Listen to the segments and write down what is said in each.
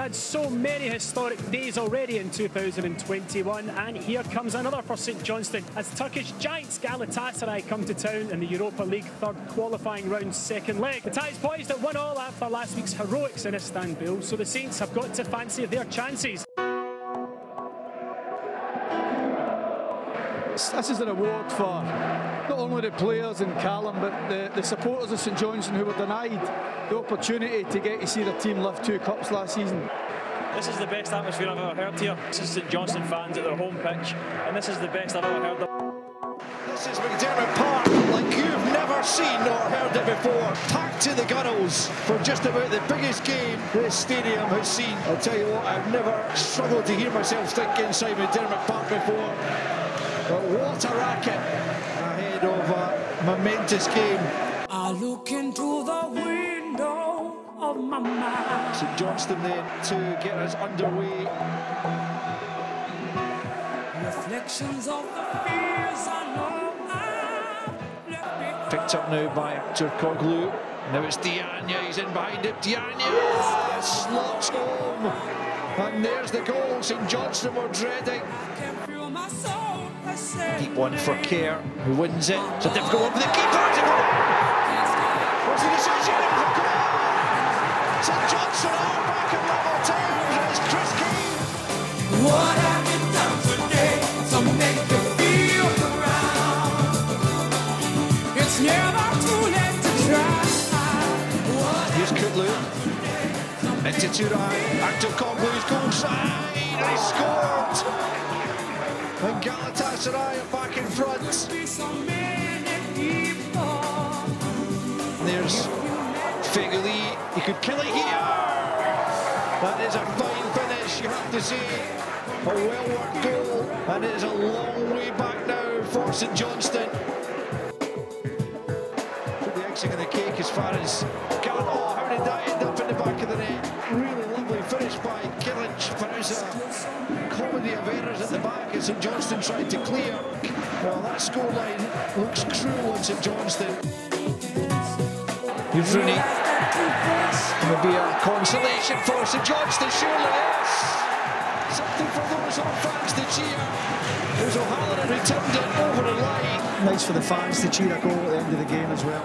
had so many historic days already in 2021, and here comes another for St Johnstone as Turkish giants Galatasaray come to town in the Europa League third qualifying round second leg. The ties poised at one all after last week's heroics in Istanbul, so the Saints have got to fancy their chances. This is an award for not only the players in Callum, but the, the supporters of St Johnstone who were denied the opportunity to get to see their team lift two cups last season. This is the best atmosphere I've ever heard here. This is St Johnstone fans at their home pitch, and this is the best I've ever heard. This is McDiarmid Park, like you've never seen or heard it before. Packed to the gunnels for just about the biggest game this stadium has seen. I'll tell you what, I've never struggled to hear myself think inside McDiarmid Park before. But what a racket ahead of a momentous game. I look into the window of my mind. St Johnstone then to get us underway. Reflections of the fears I know I've Picked up now by Turkoglu. Now it's Diagne, he's in behind it. Diagne slots home. And there's the goal. St Johnstone were dreading. Deep one for Kerr, who wins it. It's a difficult one for the keeper. It's a goal. What's the decision? A goal. St Johnstone are back at level terms. It's Chris Kane. What have you done today to make you feel proud? It's never too late to try. What Here's Kutlu. Into Turan. Active Koglu's goal side. And he scored. And Galatasaray are back in front. There's Feghouli. He could kill it here. That is a fine finish, you have to say. A well-worked goal. And it is a long way back now for St Johnstone. Put the icing on the cake as far as Gallant. Oh, how did that end up in the back of the net? Really lovely finish by Kilinc, but it was of errors at the back as St Johnstone tried to clear. Well, that scoreline looks cruel on St Johnstone. Here's Rooney. Will be a consolation for St Johnstone, surely yes. Something for those home fans to cheer. There's O'Halloran who turned it over the line. Nice for the fans to cheer a goal at the end of the game as well.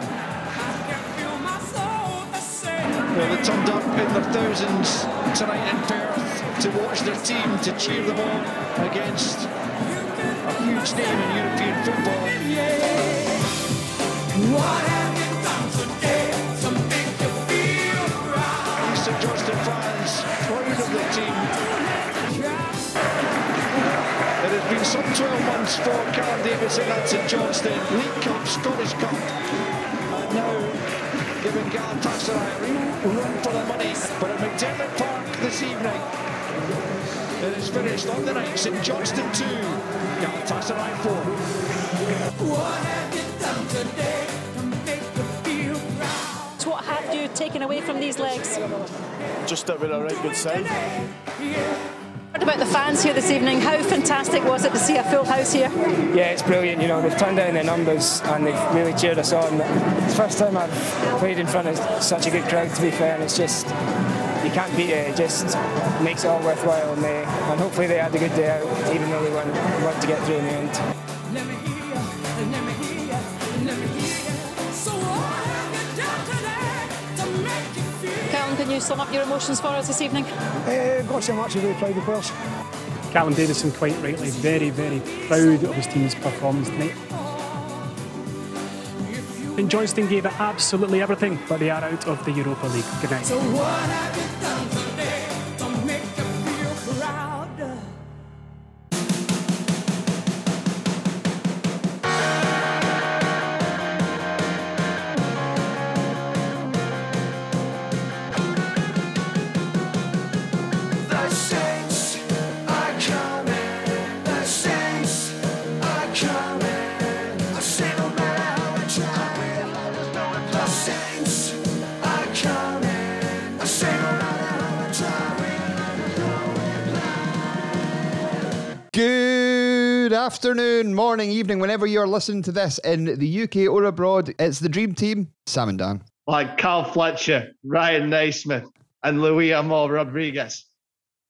Well, they turned up in their thousands tonight in Perth to watch their team, to cheer them on against a huge name in European football. What have you done today to make you feel proud? These St Johnstone fans proud of their team. It has been some 12 months for Callum Davidson and that St Johnstone. League Cup, Scottish Cup. And now giving Galatasaray a real run for the money. But at McDiarmid Park this evening, it is finished on the night. St Johnstone 2, Galatasaray 4. What have you done today to make you feel proud? So what have you taken away from these legs? just that we're a right good side. What about the fans here this evening? How fantastic was it to see a full house here? Yeah, it's brilliant. You know, they've turned down their numbers and they've really cheered us on. It's the first time I've played in front of such a good crowd, to be fair, and it's just you can't beat it. It just makes it all worthwhile, and, they, and hopefully they had a good day out, even though they weren't, weren't to get through in the end. Callum, can you sum up your emotions for us this evening? Uh, got so much, really proud of the players. Callum Davidson, quite rightly, very, very proud of his team's performance tonight. And Johnstone gave it absolutely everything, but they are out of the Europa League. Good night. So afternoon, morning, evening, whenever you're listening to this in the UK or abroad. It's the Dream Team, Sam and Dan. Like Carl Fletcher, Ryan Naismith, and Luis Amor Rodriguez.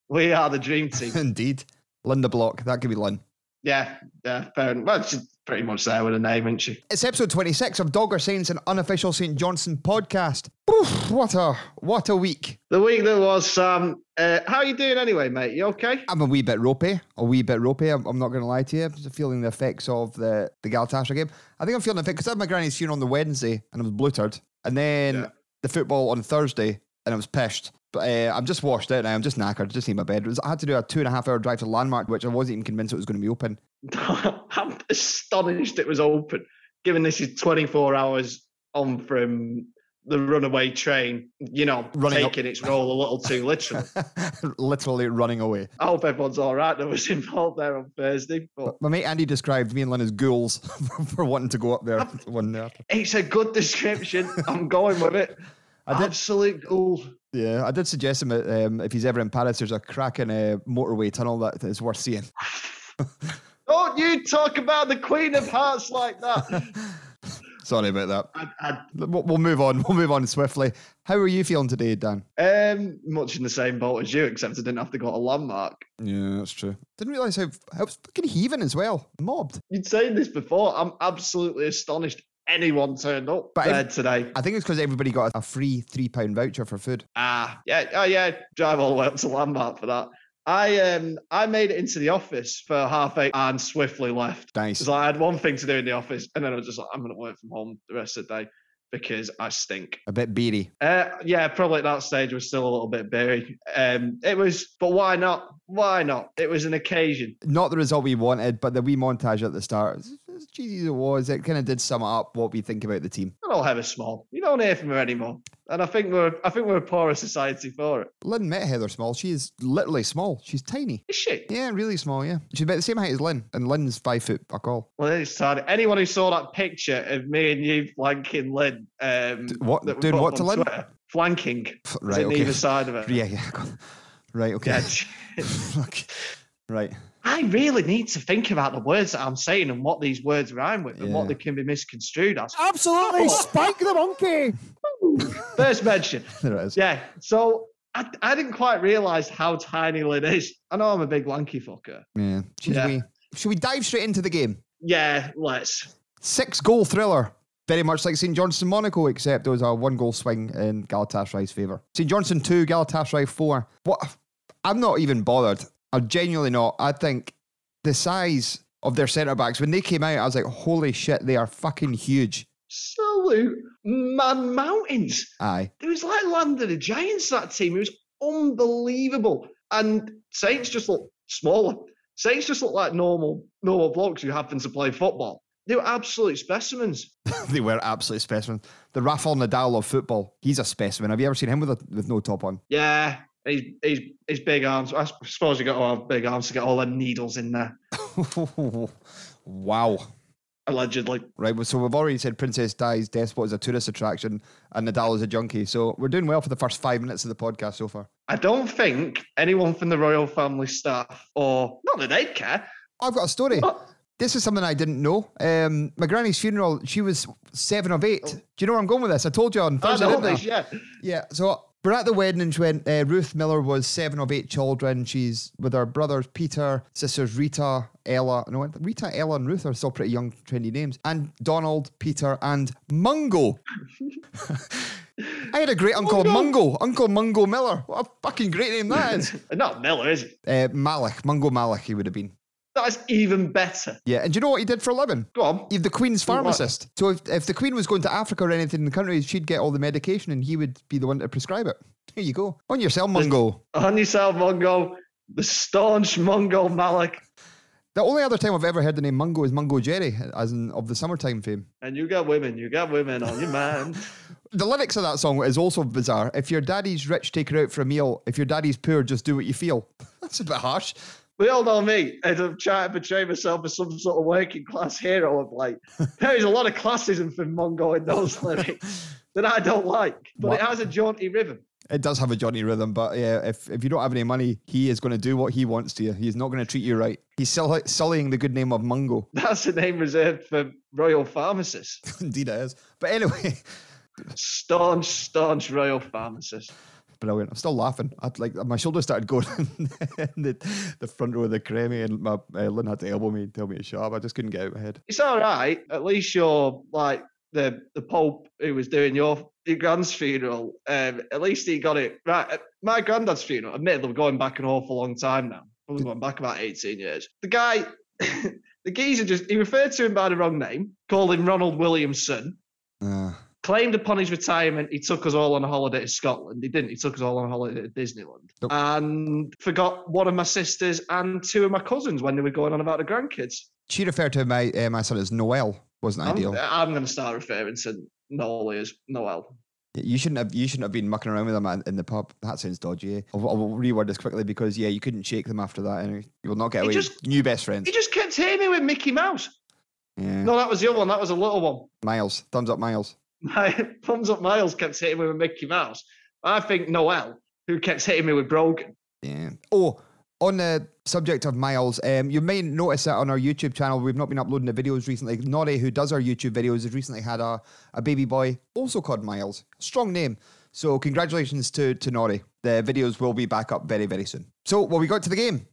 We are the dream team. Indeed. Linda Block. That could be Lynn. yeah, yeah, fair enough. Well, she's pretty much there with a name, isn't she? It's episode 26 of Dogger Saints, an unofficial St. Johnstone podcast. Oof, what a what a week. The week that was, Sam. Uh, how are you doing anyway, mate? You okay? I'm a wee bit ropey, a wee bit ropey. I'm, I'm not going to lie to you. I'm feeling the effects of the, the Galatasaray game. I think I'm feeling the effects because I had my granny's funeral on the Wednesday and I was bluttered. And then Yeah. the football on Thursday and I was pissed. But uh, I'm just washed out now. I'm just knackered. Just need my bed. Was, I had to do a two and a half hour drive to Landmark, which I wasn't even convinced it was going to be open. I'm astonished it was open, given this is 24 hours on from the runaway train, you know, Running up- taking its role a little too literally. Literally running away. I hope everyone's all right that was involved there on Thursday. But My mate Andy described me and Lynn as ghouls for wanting to go up there one day it's a good description. I'm going with it. I did- Absolute ghoul. Yeah, I did suggest him that, um, if he's ever in Paris, there's a cracking uh, motorway tunnel that is worth seeing. Don't you talk about the Queen of Hearts like that. Sorry about that. I, I, We'll we'll move on. We'll move on swiftly. How are you feeling today, Dan? um, much in the same boat as you, except I didn't have to go to landmark. Yeah, that's true. Didn't realise how how it's fucking heaving as well. Mobbed. You'd saying this before. I'm absolutely astonished anyone turned up But there if- today. I think it's because everybody got a free three pound voucher for food. Ah, yeah, oh yeah, drive all the way up to Landmark for that. I um I made it into the office for half eight and swiftly left. Nice. Because I had one thing to do in the office, and then I was just like, I'm gonna work from home the rest of the day because I stink. A bit beery. Uh, yeah, probably at that stage was still a little bit beery. Um, it was, but why not? Why not? It was an occasion. Not the result we wanted, but the wee montage at the start, as, cheesy as it was, it kind of did sum up what we think about the team. I don't have a small. You don't hear from her anymore, and I think we're I think we're a poorer society for it. Lynn met Heather Small. She is literally small. She's tiny. Is she? Yeah, really small. Yeah, she's about the same height as Lynn, and Lynn's five foot fuck all. Well, it's sad. Anyone who saw that picture of me and you flanking Lynn, um, what- that we doing what to Lynn? Twitter, Flanking. Right. Okay. either side of it. Yeah. Yeah. Right. Okay. Yeah. Okay. Right. I really need to think about the words that I'm saying and what these words rhyme with and what they can be misconstrued as. Absolutely, Spike the monkey. First mention. There it is. Yeah. So I, I didn't quite realise how tiny Lynn is. I know I'm a big lanky fucker. Yeah. She's Yeah. wee. Should we dive straight into the game? Yeah, let's. Six goal thriller. Very much like St. Johnstone Monaco, except it was a one goal swing in Galatasaray's favour. St. Johnstone 2, Galatasaray 4. What? I'm not even bothered. I'm genuinely not. I think the size of their centre backs, when they came out, I was like, holy shit, they are fucking huge. Absolute man mountains. Aye. It was like Land of the Giants, that team. It was unbelievable. And Saints just look smaller. Saints just look like normal normal blokes who happen to play football. They were absolute specimens. they were absolute specimens. The Rafael Nadal of football, he's a specimen. Have you ever seen him with a, with no top on? Yeah, he's, he's, he's big arms. I suppose you got to have big arms to get all the needles in there, wow. allegedly. Right, well, so we've already said Princess Di's Despot is a tourist attraction and Nadal is a junkie. So we're doing well for the first five minutes of the podcast so far. I don't think anyone from the royal family staff, or not that they'd care, I've got a story. Oh. This is something I didn't know. Um, my granny's funeral, she was seven of eight. Do you know where I'm going with this? I told you on Thursday. didn't I? yeah. Yeah, so we're at the wedding and she went, uh, Ruth Miller was seven of eight children. She's with her brothers Peter, sisters Rita, Ella. No, Rita, Ella, and Ruth are still pretty young, trendy names. And Donald, Peter, and Mungo. I had a great uncle, Mungo. Uncle Mungo Miller. What a fucking great name that is. Not Miller, is it? uh, Malik, Mungo Malik, he would have been. That's even better. Yeah, and do you know what he did for a living? Go on. He's the Queen's pharmacist. So if, if the Queen was going to Africa or anything in the country, she'd get all the medication and he would be the one to prescribe it. Here you go. On yourself, Mungo. On yourself, Mungo. The staunch Mungo Malik. The only other time I've ever heard the name Mungo is Mungo Jerry, as in of the summertime fame. And you got women, you got women on your mind. The lyrics of that song is also bizarre. If your daddy's rich, take her out for a meal. If your daddy's poor, just do what you feel. That's a bit harsh. We all know me, and I'm trying to portray myself as some sort of working class hero of like. There's a lot of classism from Mungo in those lyrics that I don't like, but What? it has a jaunty rhythm. It does have a jaunty rhythm, but yeah, if, if you don't have any money, he is going to do what he wants to you. He's not going to treat you right. He's sully- sullying the good name of Mungo. That's a name reserved for royal pharmacists. Indeed, it is. But anyway, Staunch, staunch royal pharmacist. Brilliant. I'm still laughing. I'd like my shoulder started going in the, the front row of the creamy, and my uh, Lynn had to elbow me and tell me to shut up. I just couldn't get out of my head. It's all right. At least you're like the the Pope who was doing your your grand's funeral. Um, at least he got it right. At My granddad's funeral. Admittedly, we're going back an awful long time now. Probably going back about 18 years. The guy, the geezer, just he referred to him by the wrong name, called him Ronald Williamson. Uh, Claimed upon his retirement, he took us all on a holiday to Scotland. He didn't. He took us all on a holiday to Disneyland, Nope. and forgot one of my sisters and two of my cousins when they were going on about the grandkids. she referred to my uh, my son as Noel. Wasn't I'm, ideal. I'm going to start referring to Nolly as Noel. You shouldn't have. You shouldn't have been mucking around with them in- the pub. That sounds dodgy. Eh? I'll, I'll reword this quickly because yeah, you couldn't shake them after that, and you will not get He away. just- New best friends. He just kept hitting me with Mickey Mouse. Yeah. No, that was the other one. That was a little one. Miles, thumbs up, Miles. My thumbs up Miles kept hitting me with Mickey Mouse. I think Noel, who kept hitting me with Brogan. Yeah. Oh, on the subject of Miles, um, you may notice that on our YouTube channel, we've not been uploading the videos recently. Nori, who does our YouTube videos, has recently had a, a baby boy, also called Miles. Strong name. So congratulations to to Nori. The videos will be back up very very soon. So, well, we got to the game.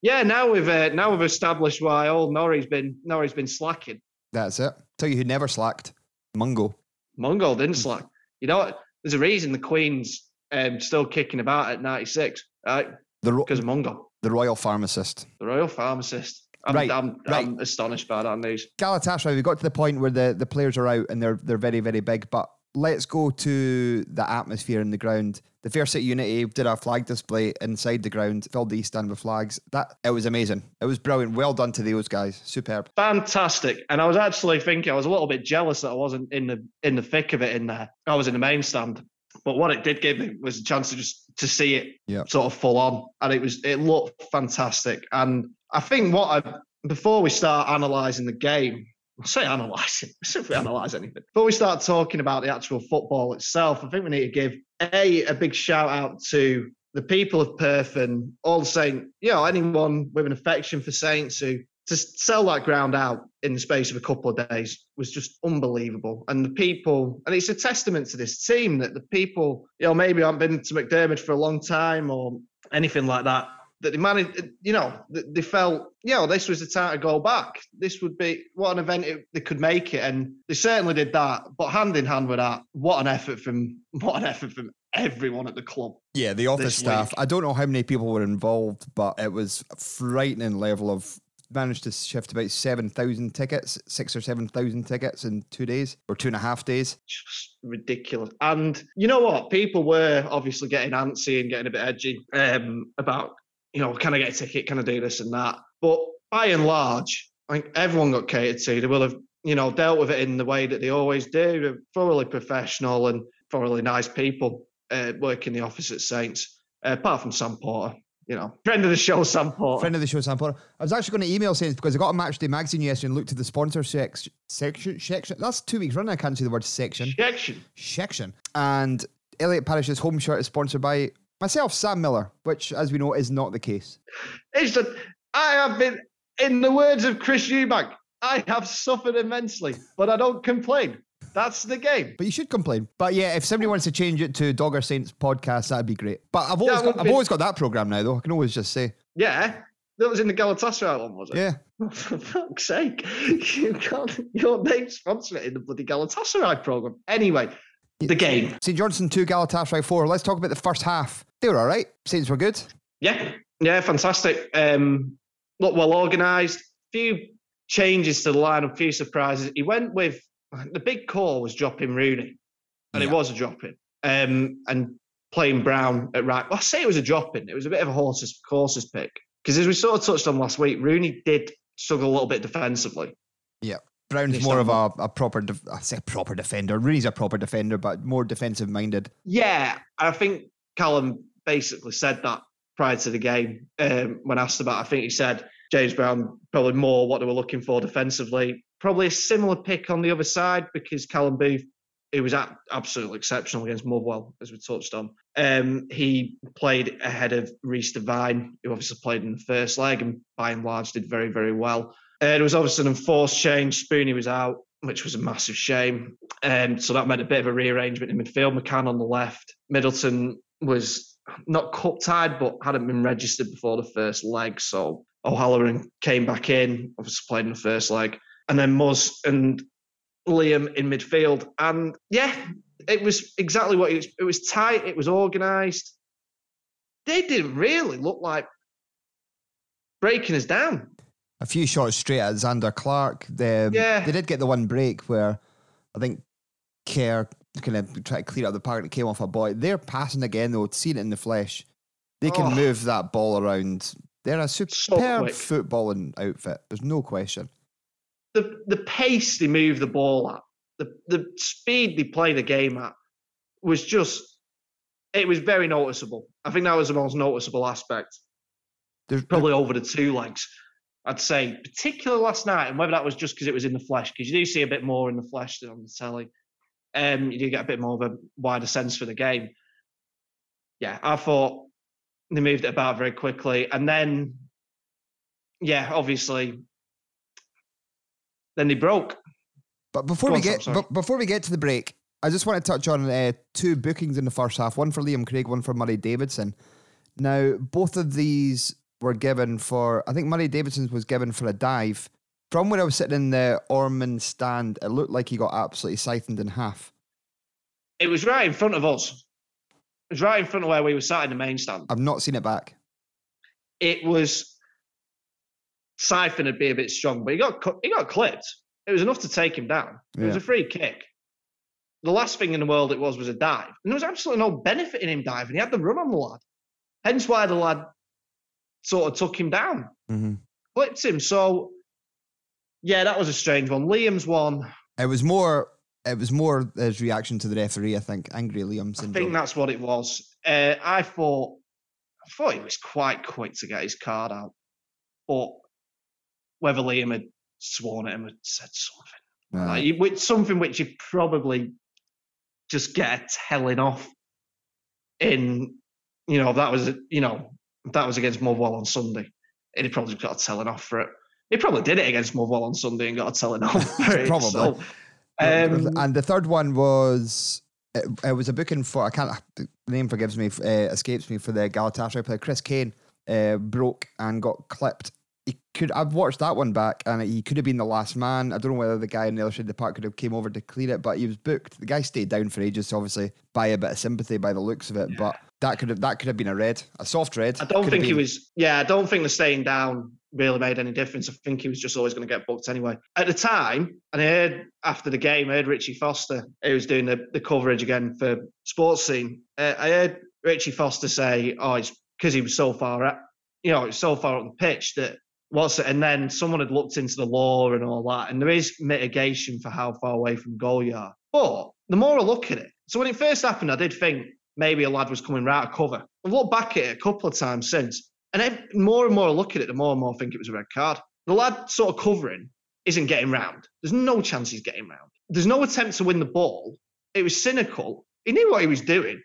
Yeah, now we've uh, now we've established why old Norrie's been Norrie's been slacking. That's it. Tell you who never slacked. Mungo. Mongol didn't slack. You know what? There's a reason the Queen's um, still kicking about at 96, right? The ro- Because of Mungo, the royal pharmacist. the royal pharmacist. I'm, Right, I'm, I'm astonished by that news. Galatasaray, we got to the point where the, the players are out and they're they're very very big. But let's go to the atmosphere in the ground. The Fair City Unity did a flag display inside the ground, filled the East Stand with flags. That it was amazing. It was brilliant. Well done to those guys. Superb. Fantastic. And I was actually thinking I was a little bit jealous that I wasn't in the in the thick of it in there. I was in the main stand. But what it did give me was a chance to just to see it Yeah. sort of full on. And it was it looked fantastic. And I think what I before we start analysing the game, I say analysing, if we analyse anything. Before we start talking about the actual football itself, I think we need to give a a big shout out to the people of Perth and all the Saint, you know, anyone with an affection for Saints who to sell that ground out in the space of a couple of days was just unbelievable. And the people, and it's a testament to this team that the people, you know, maybe haven't been to McDiarmid for a long time or anything like that, that they managed, you know, they felt, you know, this was the time to go back. This would be what an event it, they could make it, and they certainly did that. But hand in hand with that, what an effort from what an effort from everyone at the club. Yeah, the office staff. week. I don't know how many people were involved, but it was a frightening level of managed to shift about seven thousand tickets, six or seven thousand tickets in two days or two and a half days. just ridiculous. And you know what? People were obviously getting antsy and getting a bit edgy um, about, you know, can I get a ticket? Can I do this and that? But by and large, I think everyone got catered to. They will have, you know, dealt with it in the way that they always do. They're thoroughly professional and thoroughly nice people uh, work in the office at Saints, uh, apart from Sam Porter. You know, friend of the show, Sam Porter. Friend of the show, Sam Porter. I was actually going to email Saints because I got a Matchday magazine yesterday and looked at the sponsor sex, section. Section. That's two weeks running. I can't say the word section. Section. Section. And Elliot Parish's home shirt is sponsored by myself, Sam Miller, which, as we know, is not the case. It's that I have been, in the words of Chris Eubank, I have suffered immensely, but I don't complain. That's the game. But you should complain. But yeah, if somebody wants to change it to Dogger Saints podcast, that'd be great. But I've always, got, I've be- always got that program now, though. I can always just say, Yeah, that was in the Galatasaray one, was it? yeah. For fuck's sake, you can't, your name's sponsor it in the bloody Galatasaray program. Anyway, the game. St Johnstone 2, Galatasaray 4. Let's talk about the first half. They were all right. Saints were good. Yeah, yeah, fantastic. Um, look well organised. Few changes to the lineup, a few surprises. He went with the big call was dropping Rooney, and it was a drop in. Um, and playing Brown at right. Well, I say it was a drop in. It was a bit of a horse's horse's pick because as we sort of touched on last week, Rooney did struggle a little bit defensively. Yeah. Brown's Yes, more of a, a proper, def- I say proper defender. Rooney's a proper defender, but more defensive minded. Yeah, I think Callum basically said that prior to the game um, when asked about. I think he said James Brown probably more what they were looking for defensively. Probably a similar pick on the other side because Callum Booth, who was a- absolutely exceptional against Motherwell, as we touched on, um, he played ahead of Reece Devine, who obviously played in the first leg and by and large did very very well. Uh, there was obviously an enforced change. Spoonie was out. which was a massive shame. Um, so that meant a bit of a rearrangement in midfield. McCann on the left. Middleton was not cup tied, but hadn't been registered before the first leg. So O'Halloran came back in, obviously played in the first leg. And then Muzz and Liam in midfield. And yeah, it was exactly what it was. It was tight, it was organised. They didn't really look like breaking us down. A few shots straight at Zander Clark. They, Yeah. they did get the one break where I think Kerr kind of tried to clear out the park that came off a boy. They're passing again though, seen it in the flesh. They can Oh. move that ball around. They're a superb quick. footballing outfit. There's no question. the the pace they move the ball at, the the speed they play the game at, was just it was very noticeable. I think that was the most noticeable aspect. There's Probably over the two legs, I'd say, particularly last night, and whether that was just because it was in the flesh, because you do see a bit more in the flesh than on the telly. Um, you do get a bit more of a wider sense for the game. Yeah, I thought they moved it about very quickly, and then, yeah, obviously, then they broke. But before Go we get but before we get to the break, I just want to touch on uh, two bookings in the first half. One for Liam Craig, one for Murray Davidson. Now, both of these were given for. I think Murray Davidson's was given for a dive. From where I was sitting in the Ormond stand, it looked like he got absolutely siphoned in half. It was right in front of us. It was right in front of where we were sat in the main stand. I've not seen it back. It was siphon would be a bit strong, but he got he got clipped. It was enough to take him down. It was a free kick. The last thing in the world it was was a dive, and there was absolutely no benefit in him diving. He had the run on the lad, hence why the lad sort of took him down, Mm-hmm. clipped him. So yeah, that was a strange one. Liam's one. It was more. It was more his reaction to the referee. I think angry Liam I syndrome. think that's what it was. Uh, I thought, I thought he was quite quick to get his card out, but whether Liam had sworn at him had said something, Uh, like, you- which something which you probably just get a telling off. In, you know, that was you know that was against Motherwell on Sunday, And he'd probably got a telling off for it. He probably did it against Motherwell on Sunday and got a telling off for it. Probably. So, um, and the third one was it, it was a booking for I can't the name forgives me uh, escapes me for the Galatasaray player Chris Kane uh, broke and got clipped. He could I've watched that one back and he could have been the last man. I don't know whether the guy on the other side of the park could have came over to clear it, but he was booked. The guy stayed down for ages, to obviously buy a bit of sympathy by the looks of it. But that could have that could have been a red, a soft red. I don't Could think he was. Yeah, I don't think the staying down really made any difference. I think he was just always going to get booked anyway. At the time, and I heard after the game, I heard Richie Foster, who was doing the, the coverage again for Sports Scene. Uh, I heard Richie Foster say, "Oh, it's because he was so far, at, you know, so far up the pitch that." What's it? And then someone had looked into the law and all that, and there is mitigation for how far away from goal you are. But the more I look at it, so when it first happened, I did think maybe a lad was coming right out of cover. I've looked back at it a couple of times since, and more and more I look at it, the more and more I think it was a red card. The lad sort of covering isn't getting round. There's no chance he's getting round. There's no attempt to win the ball. It was cynical. He knew what he was doing.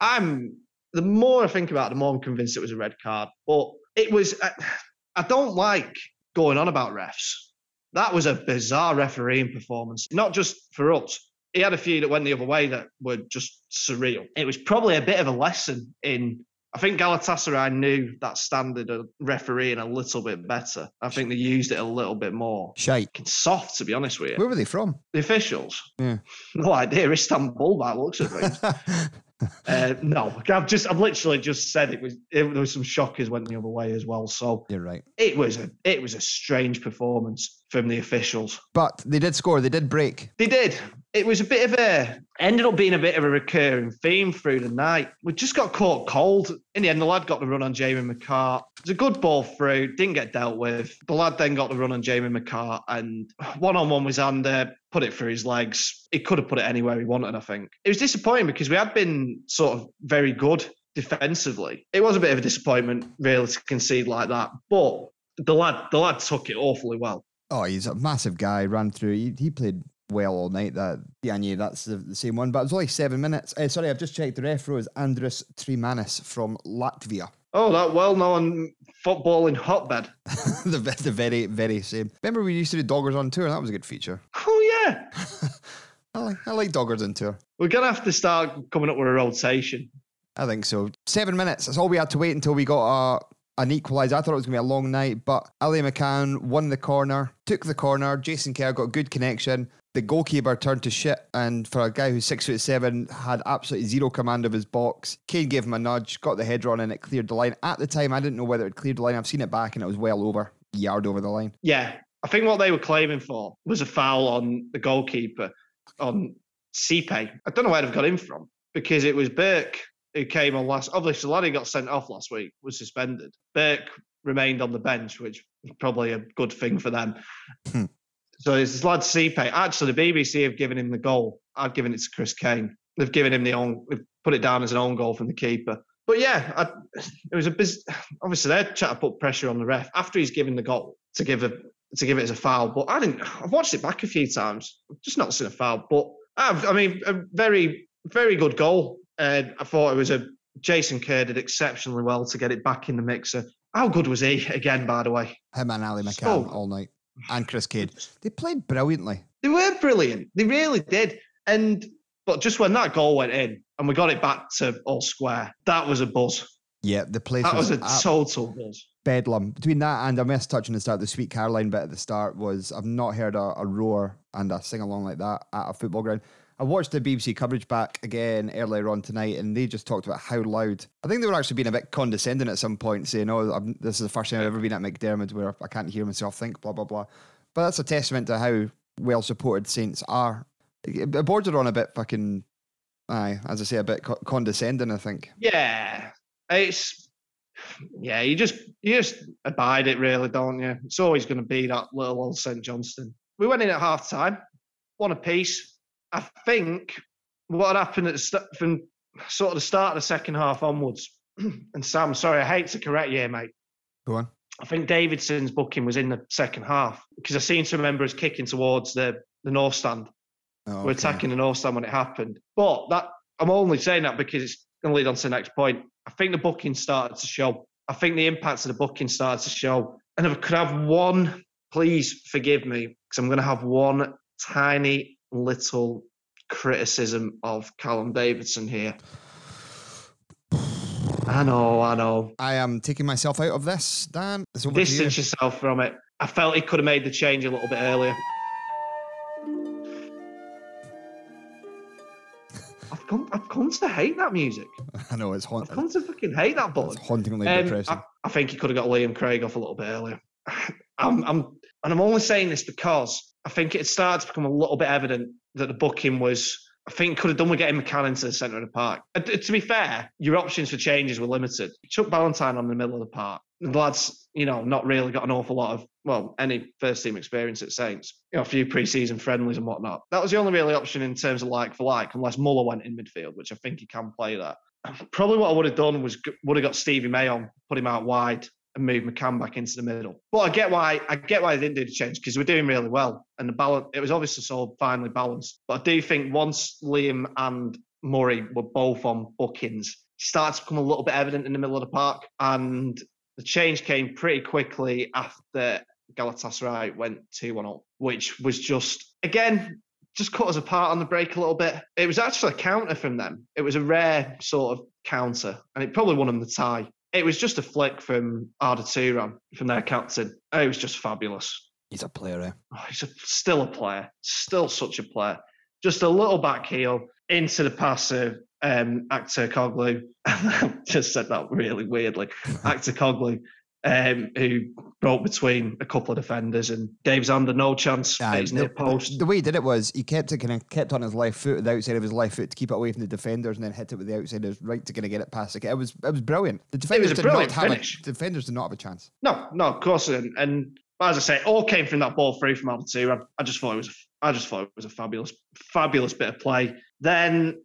I'm the more I think about it, the more I'm convinced it was a red card. But it was. I, I don't like going on about refs. That was a bizarre refereeing performance, not just for us. He had a few that went the other way that were just surreal. It was probably a bit of a lesson in. I think Galatasaray knew that standard of refereeing a little bit better. I think they used it a little bit more. shite. Fucking Soft, to be honest with you. Where were they from? The officials, Yeah. no idea. Istanbul, by the looks of things. uh, no, I've just, I've literally just said it was. It, there was some shockers went the other way as well. So You're right. it was a, it was a strange performance from the officials. But they did score. They did break. They did. It was a bit of a ended up being a bit of a recurring theme through the night. We just got caught cold. In the end, the lad got the run on Jamie McCart. It was a good ball through, didn't get dealt with. The lad then got the run on Jamie McCart, and one on one was under, put it through his legs. He could have put it anywhere he wanted, I think. It was disappointing because we had been sort of very good defensively. It was a bit of a disappointment, really, to concede like that. But the lad, the lad took it awfully well. Oh, he's a massive guy. Ran through. He, he played well all night. That Diagne, that's the, the same one. But it was only seven minutes. Uh, sorry, I've just checked. The ref was Andris Treimanis from Latvia. Oh, that well-known footballing hotbed. the, the very very same. Remember we used to do Doggers on tour? That was a good feature. Oh Yeah. I like, I like Doggers on tour. We're to have to start coming up with a rotation. I think so. Seven minutes. That's all we had to wait until we got a, an equaliser. I thought it was going to be a long night, but Ali McCann won the corner, took the corner. Jason Kerr got a good connection. The goalkeeper turned to shit, and for a guy who's six foot seven, had absolutely zero command of his box. Kane gave him a nudge, got the header on, and it cleared the line. At the time, I didn't know whether it cleared the line. I've seen it back, and it was well over, yard over the line. Yeah. I think what they were claiming for was a foul on the goalkeeper on Sipe. I don't know where they've got him from because it was Burke who came on last. Obviously, Solani got sent off last week, was suspended. Burke remained on the bench, which is probably a good thing for them. Hmm. so it's this lad Sipe. Actually, the BBC have given him the goal. I've given it to Chris Kane. They've given him the own. They've put it down as an own goal from the keeper. But yeah, I, it was a biz. Obviously, they're trying to put pressure on the ref after he's given the goal to give a to give it as a foul. But I didn't. I've watched it back a few times. I've just not seen a foul. But I've, I mean, a very very good goal. And I thought it was a Jason Kerr did exceptionally well to get it back in the mixer. How good was he again? By the way, Him and Ali McCann So- all night, and Chris Kane. They played brilliantly. they were brilliant. They really did. And but just when that goal went in and we got it back to all square, that was a buzz. Yeah, the place That was a total buzz. bedlam. Between that and I missed touching the start, the Sweet Caroline bit at the start was I've not heard a, a roar and a sing along like that at a football ground. I watched the BBC coverage back again earlier on tonight, and they just talked about how loud. I think they were actually being a bit condescending at some point, saying, "Oh, I'm, this is the first time I've ever been at McDiarmid where I can't hear myself think." Blah blah blah. But that's a testament to how well supported Saints are. It, bordered on a bit fucking, aye, as I say, a bit co- condescending. I think. Yeah. It's yeah, you just you just abide it really, don't you? It's always gonna be that little old St. Johnstone. We went in at half time, one apiece. I think what happened at the st- from sort of the start of the second half onwards, and Sam, sorry, I hate to correct you, mate. Go on. I think Davidson's booking was in the second half because I seem to remember us kicking towards the the north stand. Oh, We're attacking the north stand when it happened. But that I'm only saying that because it's going to lead on to the next point. I think the booking started to show. I think the impacts of the booking started to show. And if I could have one, please forgive me, because I'm going to have one tiny little criticism of Callum Davidson here. I know, I know. I am taking myself out of this, Dan. To you. Distance yourself from it. I felt he could have made the change a little bit earlier. I've come, I've come to hate that music. I know it's I've haunting. come to fucking hate that ball. It's hauntingly Um, depressing. I, I think he could have got Liam Craig off a little bit earlier. I'm, I'm, and I'm only saying this because I think it started to become a little bit evident that the booking was. I think could have done with getting McCann into the centre of the park. And to be fair, your options for changes were limited. Chuck Ballantyne on the middle of the park. The lads, you know, not really got an awful lot of well, any first team experience at Saints. You know, a few pre-season friendlies and whatnot. That was the only really option in terms of like for like, unless Muller went in midfield, which I think he can play that. Probably what I would have done was would have got Stevie May on, put him out wide, and move McCann back into the middle. But I get why I get why they didn't do the change because we're doing really well, and the balance it was obviously so finely balanced. But I do think once Liam and Murray were both on bookings, it started to become a little bit evident in the middle of the park, and the change came pretty quickly after Galatasaray went two one up, which was just again just cut us apart on the break a little bit. It was actually a counter from them. It was a rare sort of counter, and it probably won them the tie. It was just a flick from Arda Turan, from their captain. It was just fabulous. He's a player, eh? Oh, he's a, still a player, still such a player. Just a little back heel into the pass of um, Actor Coglu. just said that really weirdly. Actor Coglu, um, who broke between a couple of defenders and gave Zander no chance his the, near post. the way he did it was he kept it kind of kept on his left foot, the outside of his left foot to keep it away from the defenders, and then hit it with the outside of his right to kind of get it past. It was it was brilliant. The defenders did not have finish. a, the defenders did not have a chance. No, no, of course. And, and as I say, it all came from that ball free from Altitude. I, I just thought it was, I just thought it was a fabulous, fabulous bit of play. Then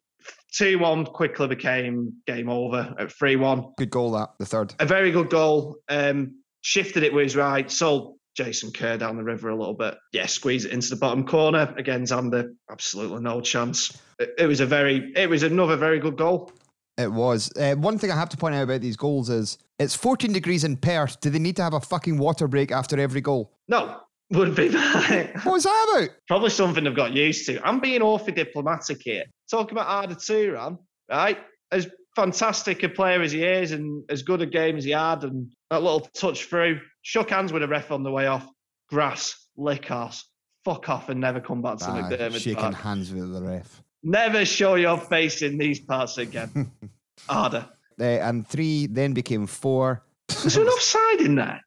two one quickly became game over at three one. Good goal that the third. A very good goal. Um, shifted it with his right, sold Jason Kerr down the river a little bit. Yeah, squeeze it into the bottom corner again. Zander, absolutely no chance. It, it was a very, it was another very good goal. It was. Uh, one thing I have to point out about these goals is it's 14 degrees in Perth. Do they need to have a fucking water break after every goal? No, would be. What was that about? Probably something I've got used to. I'm being awfully diplomatic here. Talking about Arda Turan, right? As fantastic a player as he is and as good a game as he had, and that little touch through, shook hands with a ref on the way off. Grass, lick arse, fuck off and never come back to Ah, McDiarmid shaking Park. hands with the ref. Never show your face in these parts again. Arda. Uh, and three then became four. Was there an offside in there?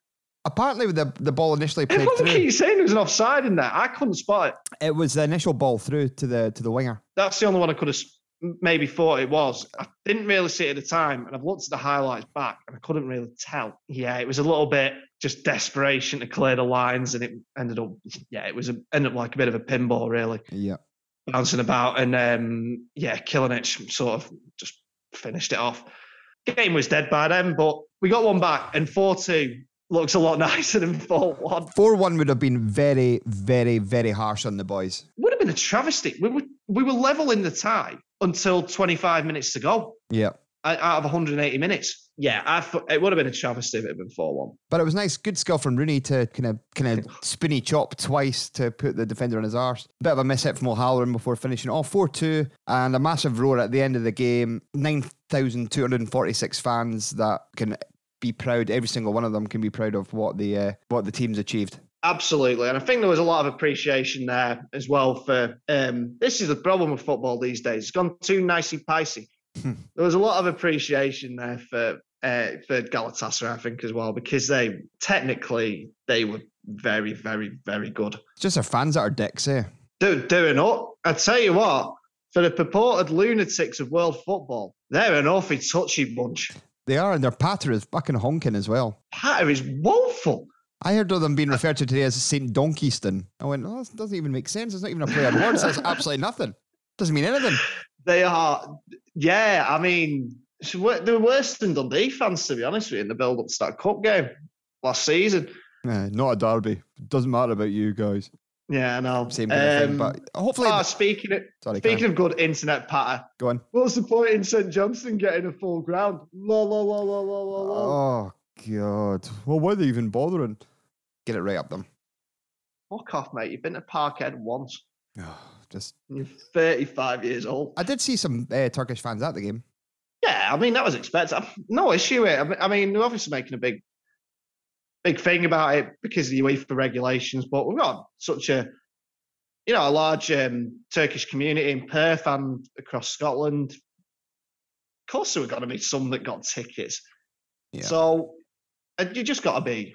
Apparently, the the ball initially played Everyone through. keeps saying there was an offside in there. I couldn't spot it. It was the initial ball through to the to the winger. That's the only one I could have maybe thought it was. I didn't really see it at the time, and I've looked at the highlights back, and I couldn't really tell. Yeah, it was a little bit just desperation to clear the lines, and it ended up. Yeah, it was a, ended up like a bit of a pinball, really, Yeah. bouncing about, and um, yeah, Kilinc sort of just finished it off. Game was dead by then, but we got one back, and four two looks a lot nicer than four one. Four one would have been very, very, very harsh on the boys. Would have been a travesty. We were we were level in the tie until 25 minutes to go. Yeah. out of 180 minutes. Yeah, I thought it would have been a travesty if it had been 4 1. But it was nice, good skill from Rooney to kind of kind of spinny chop twice to put the defender on his arse. Bit of a miss hit from O'Halloran before finishing off 4 2, and a massive roar at the end of the game. 9,246 fans that can be proud, every single one of them can be proud of what the uh, what the team's achieved. Absolutely. And I think there was a lot of appreciation there as well for um, this is the problem with football these days. It's gone too nicey picey. there was a lot of appreciation there for uh, for Galatasaray, I think, as well, because they technically they were very, very, very good. It's just our fans that are dicks, here. Do, doing up. I tell you what, for the purported lunatics of world football, they're an awfully touchy bunch. They are, and their patter is fucking honking as well. Patter is woeful. I heard of them being referred to today as St. Donkeyston. I went, oh, that doesn't even make sense. It's not even a play on words. That's absolutely nothing. Doesn't mean anything. They are, yeah. I mean, it's wor- they were worse than Dundee fans, to be honest with you, in the build up to that cup game last season. Eh, not a derby. Doesn't matter about you guys. Yeah, I know. Same kind of thing. Um, But hopefully, ah, speaking of Sorry, speaking Karen. of good internet patter, go on. what's the point in St Johnstone getting a full ground? La la la la la la la. Oh god. Well, why are they even bothering? Get it right up them. Fuck off, mate. You've been to Parkhead once. Oh, Just. You're 35 years old. I did see some uh, Turkish fans at the game. Yeah, I mean that was expected. No issue. I mean- I mean, we're obviously making a big, big thing about it because of the UEFA regulations, but we've got such a, you know, a large um, Turkish community in Perth and across Scotland. Of course, there were going to be some that got tickets. Yeah. So you just got to be.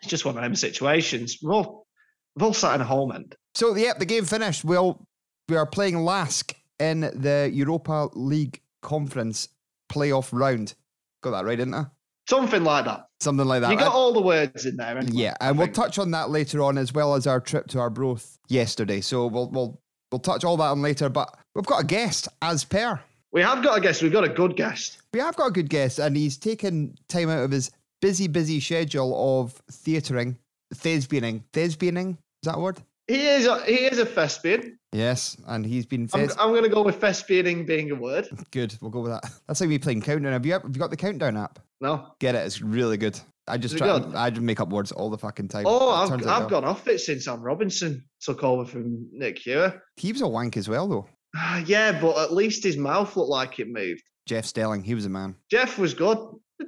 It's just one of them situations. We're all, we've all sat in a home end. So, yep, the game finished. Well, we are playing LASK in the Europa League Conference playoff round. Got that right, didn't I? Something like that. Something like that. You got I- all the words in there. Anyway. Yeah, and we'll touch on that later on, as well as our trip to Arbroath yesterday. So we'll we'll we'll touch all that on later. But we've got a guest as per. We have got a guest. We've got a good guest. We have got a good guest, and he's taken time out of his busy, busy schedule of theatering, thespianing, thespianing. Is that a word? He is a, he is a thespian. Yes, and he's been I'm, I'm going to go with thespianing being a word. good. We'll go with that. That's like me playing countdown. Have you have you got the countdown app? No. Get it? It's really good. I just try. I just make up words all the fucking time. Oh, I've, I've well. gone off it since Sam Robinson took over from Nick Hewer. He was a wank as well, though. Ah, yeah, but at least his mouth looked like it moved. Jeff Stelling, he was a man. Jeff was good.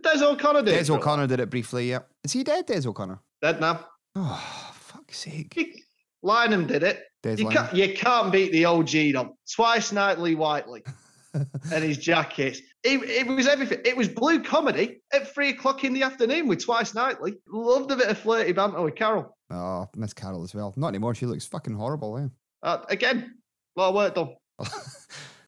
Des O'Connor did. Des O'Connor did it briefly. Yeah, is he dead? Des O'Connor. Dead now. Oh, fuck's sake. He- Lynam did it. You can't, you can't beat the OG though. Twice nightly Whiteley and his jackets. It, it was everything. It was blue comedy at three o'clock in the afternoon with Twice Nightly. Loved a bit of flirty banter with Carol. Oh, Miss Carol as well. Not anymore. She looks fucking horrible. Eh? Uh, again, a lot of work done.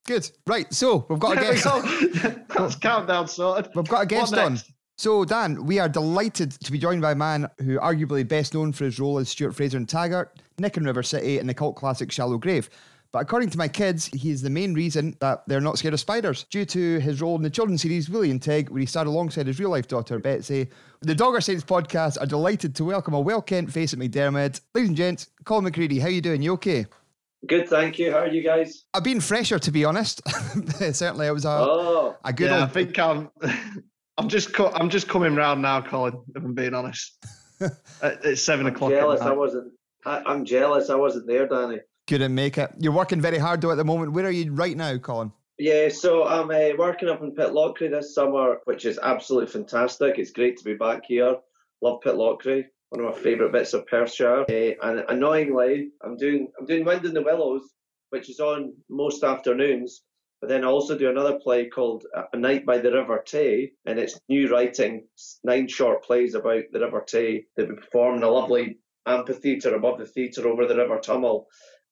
Good. Right. So we've got a guest. go. That's countdown sorted. We've got a guest on. So, Dan, we are delighted to be joined by a man who arguably best known for his role as Stuart Fraser in Taggart, Nick in River City, and the cult classic Shallow Grave. But according to my kids, he is the main reason that they're not scared of spiders, due to his role in the children's series Willie and Tig, where he starred alongside his real life daughter, Betsy. The Dogger Saints podcast are delighted to welcome a well kent face at McDiarmid. Ladies and gents, Colin McCredie, how you doing? You okay? Good, thank you. How are you guys? I've been fresher, to be honest. Certainly, it was a, Oh. a good yeah, I think I'm. I'm just. Co- I'm just coming round now, Colin. If I'm being honest. it's seven I'm o'clock. jealous. I wasn't. I, I'm jealous. I wasn't there, Danny. Couldn't make it. You're working very hard though at the moment. Where are you right now, Colin? Yeah, so I'm uh, working up in Pitlochry this summer, which is absolutely fantastic. It's great to be back here. Love Pitlochry, one of my favourite bits of Perthshire. Uh, and annoyingly, I'm doing I'm doing Wind in the Willows, which is on most afternoons. But then I also do another play called uh, A Night by the River Tay, and it's new writing, nine short plays about the River Tay that we perform in a lovely amphitheatre above the theatre over the River Tummel.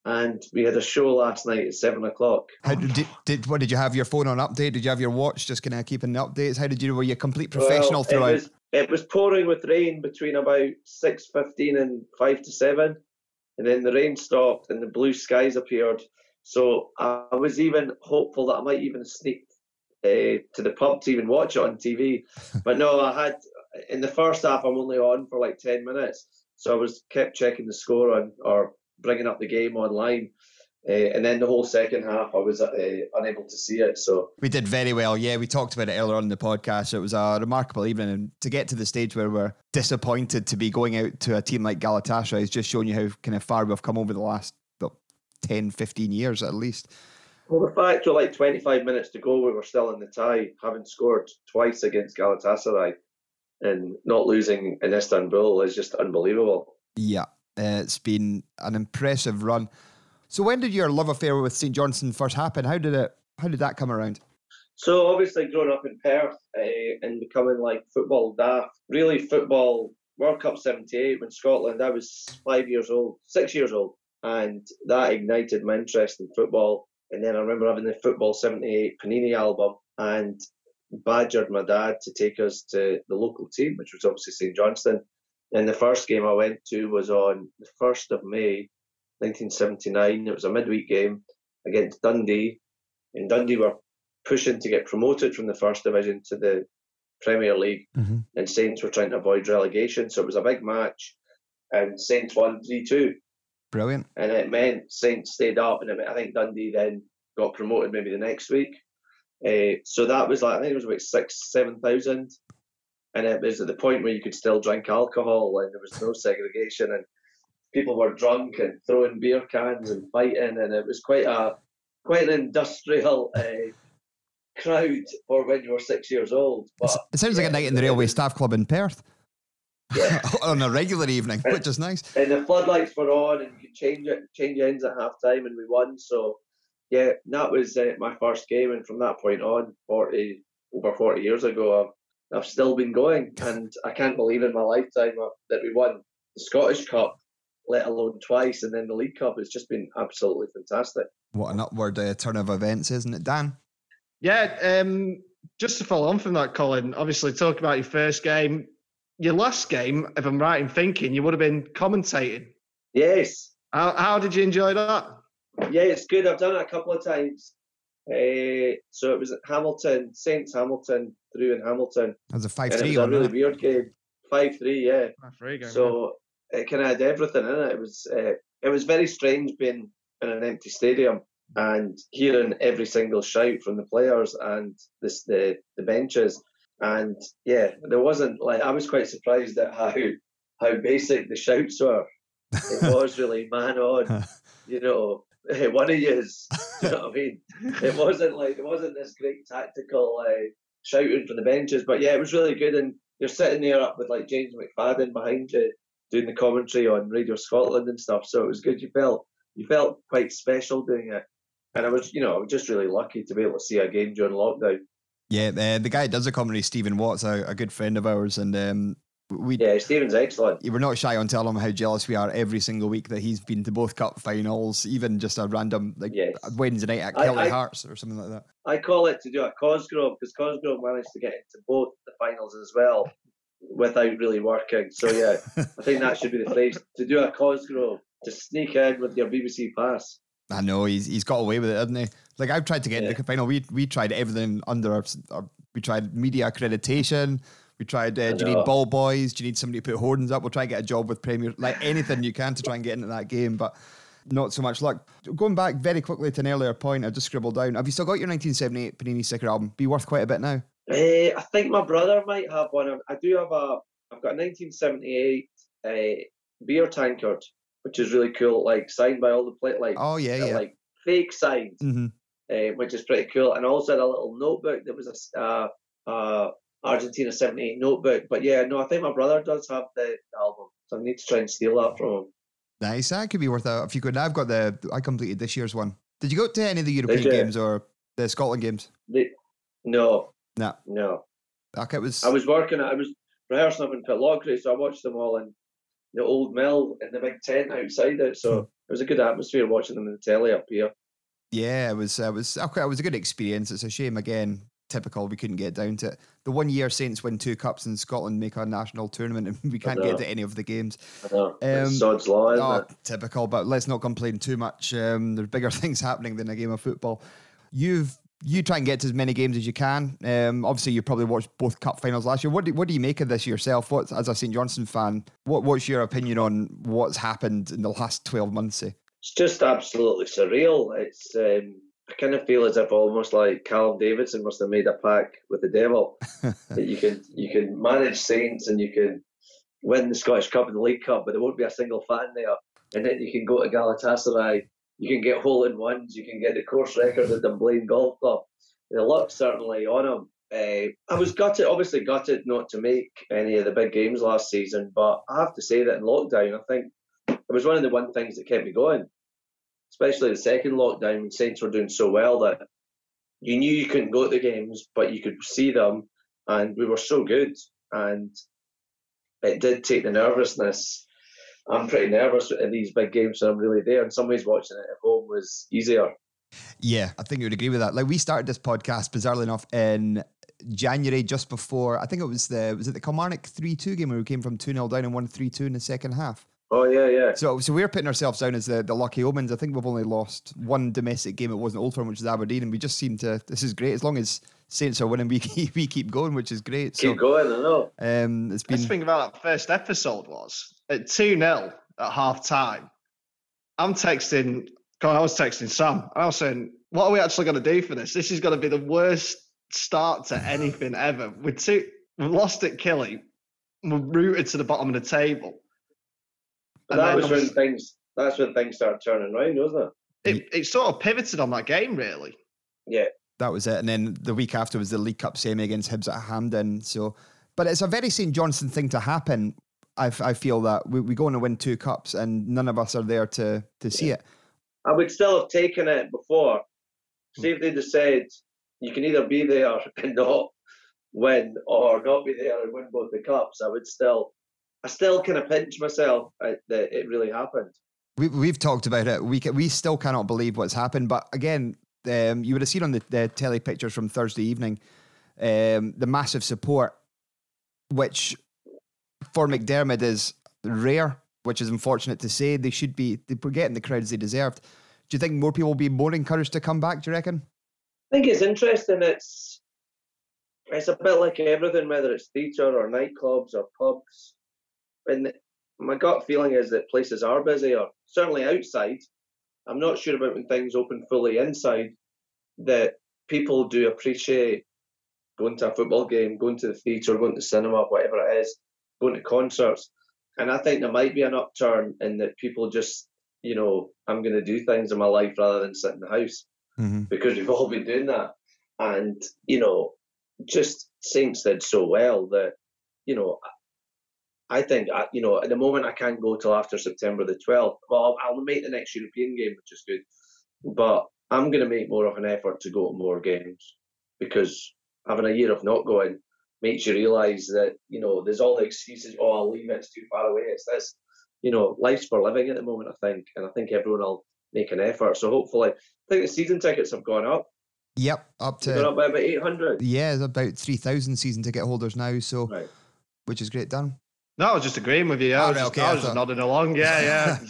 And we had a show last night at seven o'clock. How did, did, did what did you have your phone on update? Did you have your watch just kind of keeping the updates? How did you were you a complete professional Well, throughout? It was, it was pouring with rain between about six fifteen and five to seven, and then the rain stopped and the blue skies appeared. So I, was even hopeful that I might even sneak uh, to the pub to even watch it on TV. but no, I had in the first half I'm only on for like ten minutes, so I was kept checking the score on or bringing up the game online. Uh, and then the whole second half, I was uh, unable to see it. So We did very well. Yeah, we talked about it earlier on in the podcast. It was a remarkable evening. And to get to the stage where we're disappointed to be going out to a team like Galatasaray is just showing you how kind of far we've come over the last 10, 15 years at least. Well, the fact with like 25 minutes to go, we were still in the tie, having scored twice against Galatasaray and not losing in Istanbul is just unbelievable. Yeah, uh, it's been an impressive run. So when did your love affair with St Johnstone first happen? How did it? How did that come around? So obviously, growing up in Perth uh, and becoming like football daft, really football World Cup '78 when Scotland, I was five years old, six years old, and that ignited my interest in football. And then I remember having the Football '78 Panini album and badgered my dad to take us to the local team, which was obviously St Johnstone. And the first game I went to was on the 1st of May, 1979. It was a midweek game against Dundee. And Dundee were pushing to get promoted from the first division to the Premier League. Mm-hmm. And Saints were trying to avoid relegation. So it was a big match. And Saints won 3 2. Brilliant. And it meant Saints stayed up. And I think Dundee then got promoted maybe the next week. Uh, so that was like, I think it was about six, 7,000 and it was at the point where you could still drink alcohol and there was no segregation and people were drunk and throwing beer cans and fighting and it was quite a quite an industrial uh, crowd for when you were six years old but It sounds like a night in the Railway Staff Club in Perth on a regular evening, which is nice. and the floodlights were on and you could change it change ends at half time and we won so yeah that was uh, my first game and from that point on 40 over 40 years ago I've, I've still been going and I can't believe in my lifetime uh, that we won the Scottish Cup let alone twice and then the League Cup it's just been absolutely fantastic What an upward uh, turn of events, isn't it, Dan? Yeah, um, just to follow on from that, Colin, obviously talk about your first game. Your last game, if I'm right in thinking, you would have been commentating. Yes. How, how did you enjoy that? Yeah, it's good. I've done it a couple of times. Uh, so it was at Hamilton, Saints Hamilton, through in Hamilton. That was a And 5 it 3 was a really it? weird game. Five three, yeah. There you go. So it kind of had everything in it. It was uh, it was very strange being in an empty stadium and hearing every single shout from the players and this the the benches. And yeah, there wasn't like I was quite surprised at how how basic the shouts were. It was really man on, you know. One of yous, you know what I mean? It wasn't like it wasn't this great tactical uh, shouting from the benches, but yeah, it was really good. And you're sitting there up with like James McFadden behind you doing the commentary on Radio Scotland and stuff. So it was good. You felt you felt quite special doing it, and I was you know I was just really lucky to be able to see a game during lockdown. Yeah, uh, the guy that does the comedy, Stephen Watts, a, a good friend of ours, and um, we Yeah, Stephen's excellent. we're not shy on telling him how jealous we are every single week that he's been to both cup finals, even just a random like Yes. Wednesday night at Kelly Hearts or something like that. I call it to do a Cosgrove because Cosgrove managed to get into both the finals as well without really working. So yeah, I think that should be the phrase to do a Cosgrove to sneak in with your BBC pass. I know he's he's got away with it, hasn't he? Like I've tried to get into the final. We we tried everything under our, our we tried media accreditation. We tried. Uh, do you need ball boys? Do you need somebody to put hoardings up? We'll try and get a job with Premier, like anything you can to try and get into that game, but not so much luck. Going back very quickly to an earlier point, I just scribbled down. Have you still got your 1978 Panini sticker album? Be worth quite a bit now. Eh, I think my brother might have one. I do have a. I've got a 1978 a beer tankard, which is really cool, like signed by all the play, like Oh, yeah, yeah. like fake signed, hmm uh, which is pretty cool. And I also had a little notebook that was a uh, uh, Argentina '78 notebook. But yeah, no, I think my brother does have the, album, so I need to try and steal that from him. Nice. That could be worth a few quid. I've got the. I completed this year's one. Did you go to any of the European games or the Scotland games? The, no, No. no. Okay, it was. I was working. I was rehearsing up in Pitlochry, so I watched them all in the old mill in the big tent outside it. So it was a good atmosphere watching them in the telly up here. Yeah, it was. It was. Okay, it was a good experience. It's a shame again. Typical, we couldn't get down to it. The one year Saints win two cups in Scotland, make our national tournament, and we can't get to any of the games. I know. Um, sod's law, isn't Oh, typical, but let's not complain too much. Um, there's bigger things happening than a game of football. You've you try and get to as many games as you can. Um, obviously, you probably watched both cup finals last year. What do, what do you make of this yourself? What, as a St Johnstone fan, what what's your opinion on what's happened in the last twelve months? Say? It's just absolutely surreal. It's um, I kind of feel as if almost like Callum Davidson must have made a pact with the devil that you can you can manage Saints and you can win the Scottish Cup and the League Cup, but there won't be a single fan there. And then you can go to Galatasaray, you can get hole in ones, you can get the course record at Dunblane Golf Club. The luck's certainly on him. Uh, I was gutted, obviously gutted not to make any of the big games last season, but I have to say that in lockdown, I think it was one of the one things that kept me going, especially the second lockdown when Saints were doing so well that you knew you couldn't go to the games, but you could see them, and we were so good, and it did take the nervousness. I'm pretty nervous in these big games, so I'm really there. And somebody's watching it at home was easier. Yeah, I think you would agree with that. Like we started this podcast bizarrely enough in January, just before I think it was the was it the Kilmarnock three two game where we came from two 0 down and won three two in the second half. Oh yeah, yeah. So, so we're putting ourselves down as the, the lucky omens. I think we've only lost one domestic game. It wasn't Old Firm, which is Aberdeen, and we just seem to. This is great as long as Saints are winning. We keep, we keep going, which is great. Keep so, going, I know. Um, it's Best been thing about that first episode was at 2 0 at half time. I'm texting, God, I was texting Sam, and I was saying, What are we actually going to do for this? This is going to be the worst start to anything ever. We're two, we've lost at Killy, we're rooted to the bottom of the table. But And that was when things. That's when things started turning around, wasn't it? It, it sort of pivoted on that game, really. Yeah. that was it. And then the week after was the League Cup semi against Hibs at Hampden. So, but it's a very St Johnstone thing to happen. I, I feel that we, we go on to win two cups and none of us are there to to see it. I would still have taken it before. See if they'd have said you can either be there and not win or not be there and win both the cups. I would still, I still kind of pinch myself that it really happened. We, we've talked about it. We we still cannot believe what's happened. But again, um, you would have seen on the, the telly pictures from Thursday evening um, the massive support, which for McDiarmid is rare, which is unfortunate to say. They should be they were getting the crowds they deserved. Do you think more people will be more encouraged to come back? Do you reckon? I think it's interesting. It's it's a bit like everything, whether it's theatre or nightclubs or pubs. And my gut feeling is that places are busier, certainly outside. I'm not sure about when things open fully inside. That people do appreciate going to a football game, going to the theatre, going to cinema, whatever it is, going to concerts. And I think there might be an upturn in that people just, you know, I'm going to do things in my life rather than sit in the house mm-hmm. because we've all been doing that. And, you know, just Saints did so well that, you know, I think, I- you know, at the moment I can't go till after September the 12th. Well, I'll, I'll make the next European game, which is good. But I'm going to make more of an effort to go to more games because having a year of not going makes you realise that, you know, there's all the excuses, oh, I'll leave it, it's too far away, it's this. You know, life's for living at the moment, I think. And I think everyone will make an effort. So hopefully, I think the season tickets have gone up. Yep, up They've gone to up by about 800. yeah, there's about three thousand season ticket holders now. So, Right. which is great done. No, I was just agreeing with you. I Oh, was, right, just, okay, I I was just nodding along. Yeah, yeah.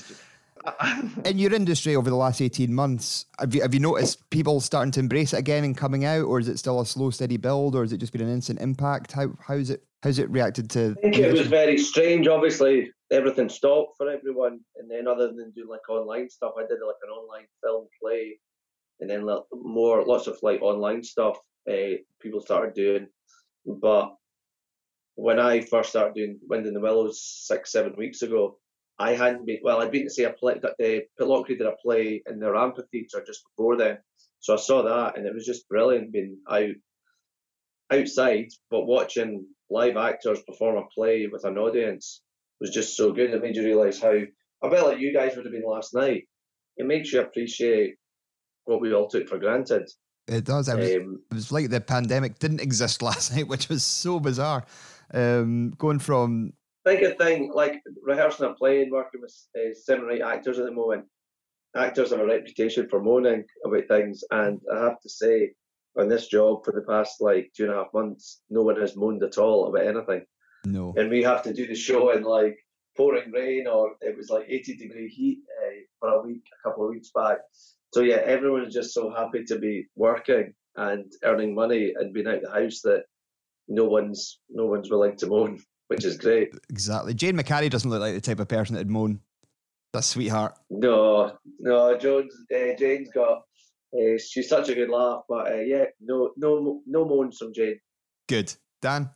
in your industry over the last 18 months have you, have you noticed people starting to embrace it again and coming out or is it still a slow steady build or has it just been an instant impact how how's it how's it reacted to I think it was very strange. Obviously, everything stopped for everyone, and then other than doing like online stuff, I did like an online film play, and then like, more lots of like online stuff. Uh, people started doing, but when I first started doing Wind in the Willows six, seven weeks ago, I hadn't been, well, I'd been to see a play, uh, Pitlochry did a play in their amphitheatre just before then. So I saw that and it was just brilliant being out outside, but watching live actors perform a play with an audience was just so good. It made you realise how, I bet like you guys would have been last night, it makes you appreciate what we all took for granted. It does. It was, Um, it was like the pandemic didn't exist last night, which was so bizarre. Um, going from think of thing like rehearsing a play and working with uh, seven or eight actors at the moment. Actors have a reputation for moaning about things, and I have to say, on this job for the past like two and a half months, no one has moaned at all about anything. no, And we have to do the show in like pouring rain, or it was like 80 degree heat uh, for a week, a couple of weeks back. So yeah, everyone is just so happy to be working and earning money and being out the house that no one's no one's willing to moan, which is great. exactly. Jane McCarry doesn't look like the type of person that'd moan. That sweetheart. No, no, Jones, uh, Jane's got. Uh, she's such a good laugh, but uh, yeah, no, no, no moans from Jane. Good. Dan.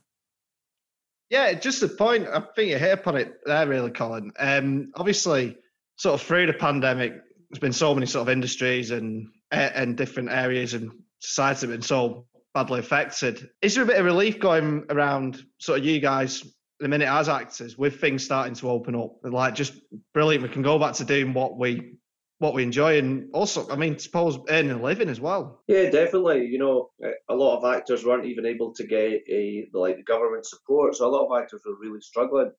Yeah, just the point. I think you hit upon it there, really, Colin. Um, obviously, sort of through the pandemic, there's been so many sort of industries and and different areas and societies have been so badly affected. Is there a bit of relief going around, sort of you guys, the minute as actors, with things starting to open up? Like, just brilliant. We can go back to doing what we what we enjoy, and also, I mean, suppose earning a living as well. Yeah, definitely. You know, uh, a lot of actors weren't even able to get a like the government support, so a lot of actors were really struggling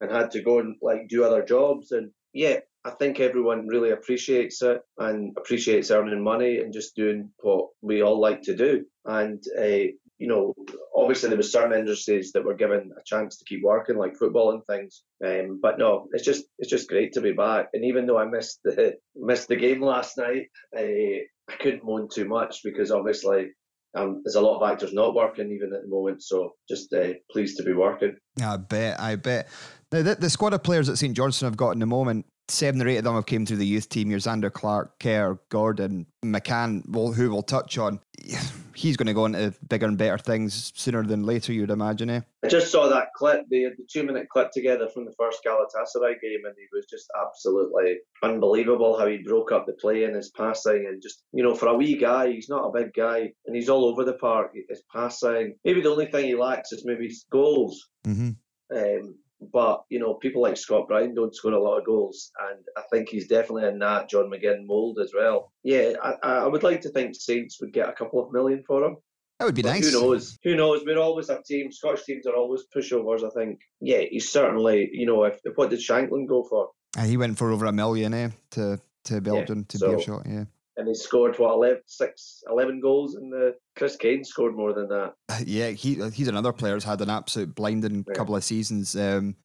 and had to go and like do other jobs. And yeah, I think everyone really appreciates it and appreciates earning money and just doing what we all like to do. And uh, you know, obviously there was certain industries that were given a chance to keep working, like football and things. Um, but no, it's just it's just great to be back. And even though I missed the missed the game last night, uh, I couldn't moan too much because obviously um, there's a lot of actors not working even at the moment. So just uh, pleased to be working. I bet. I bet. Now, the, the squad of players that St Johnstone have got in the moment, seven or eight of them have came through the youth team. Your Zander Clark, Kerr, Gordon, McCann, who we'll touch on. He's going to go into bigger and better things sooner than later, you'd imagine, eh? I just saw that clip, the, the two minute clip together from the first Galatasaray game, and he was just absolutely unbelievable how he broke up the play in his passing. And just, you know, for a wee guy, he's not a big guy, and he's all over the park. His passing, maybe the only thing he lacks is maybe goals. Mm-hmm. Um, but you know, people like Scott Brown don't score a lot of goals, and I think he's definitely in that John McGinn mould as well. Yeah, I, I would like to think Saints would get a couple of million for him. That would be But nice. Who knows? Who knows? We're always a team. Scottish teams are always pushovers. I think. Yeah, he's certainly. You know, if what did Shankland go for? Uh, he went for over a million, eh? To to Belgium, to so- Beerschot, yeah. And he scored what 11, six, 11 goals, and the Chris Kane scored more than that. Yeah, he he's another player who's had an absolute blinding couple of seasons. Um,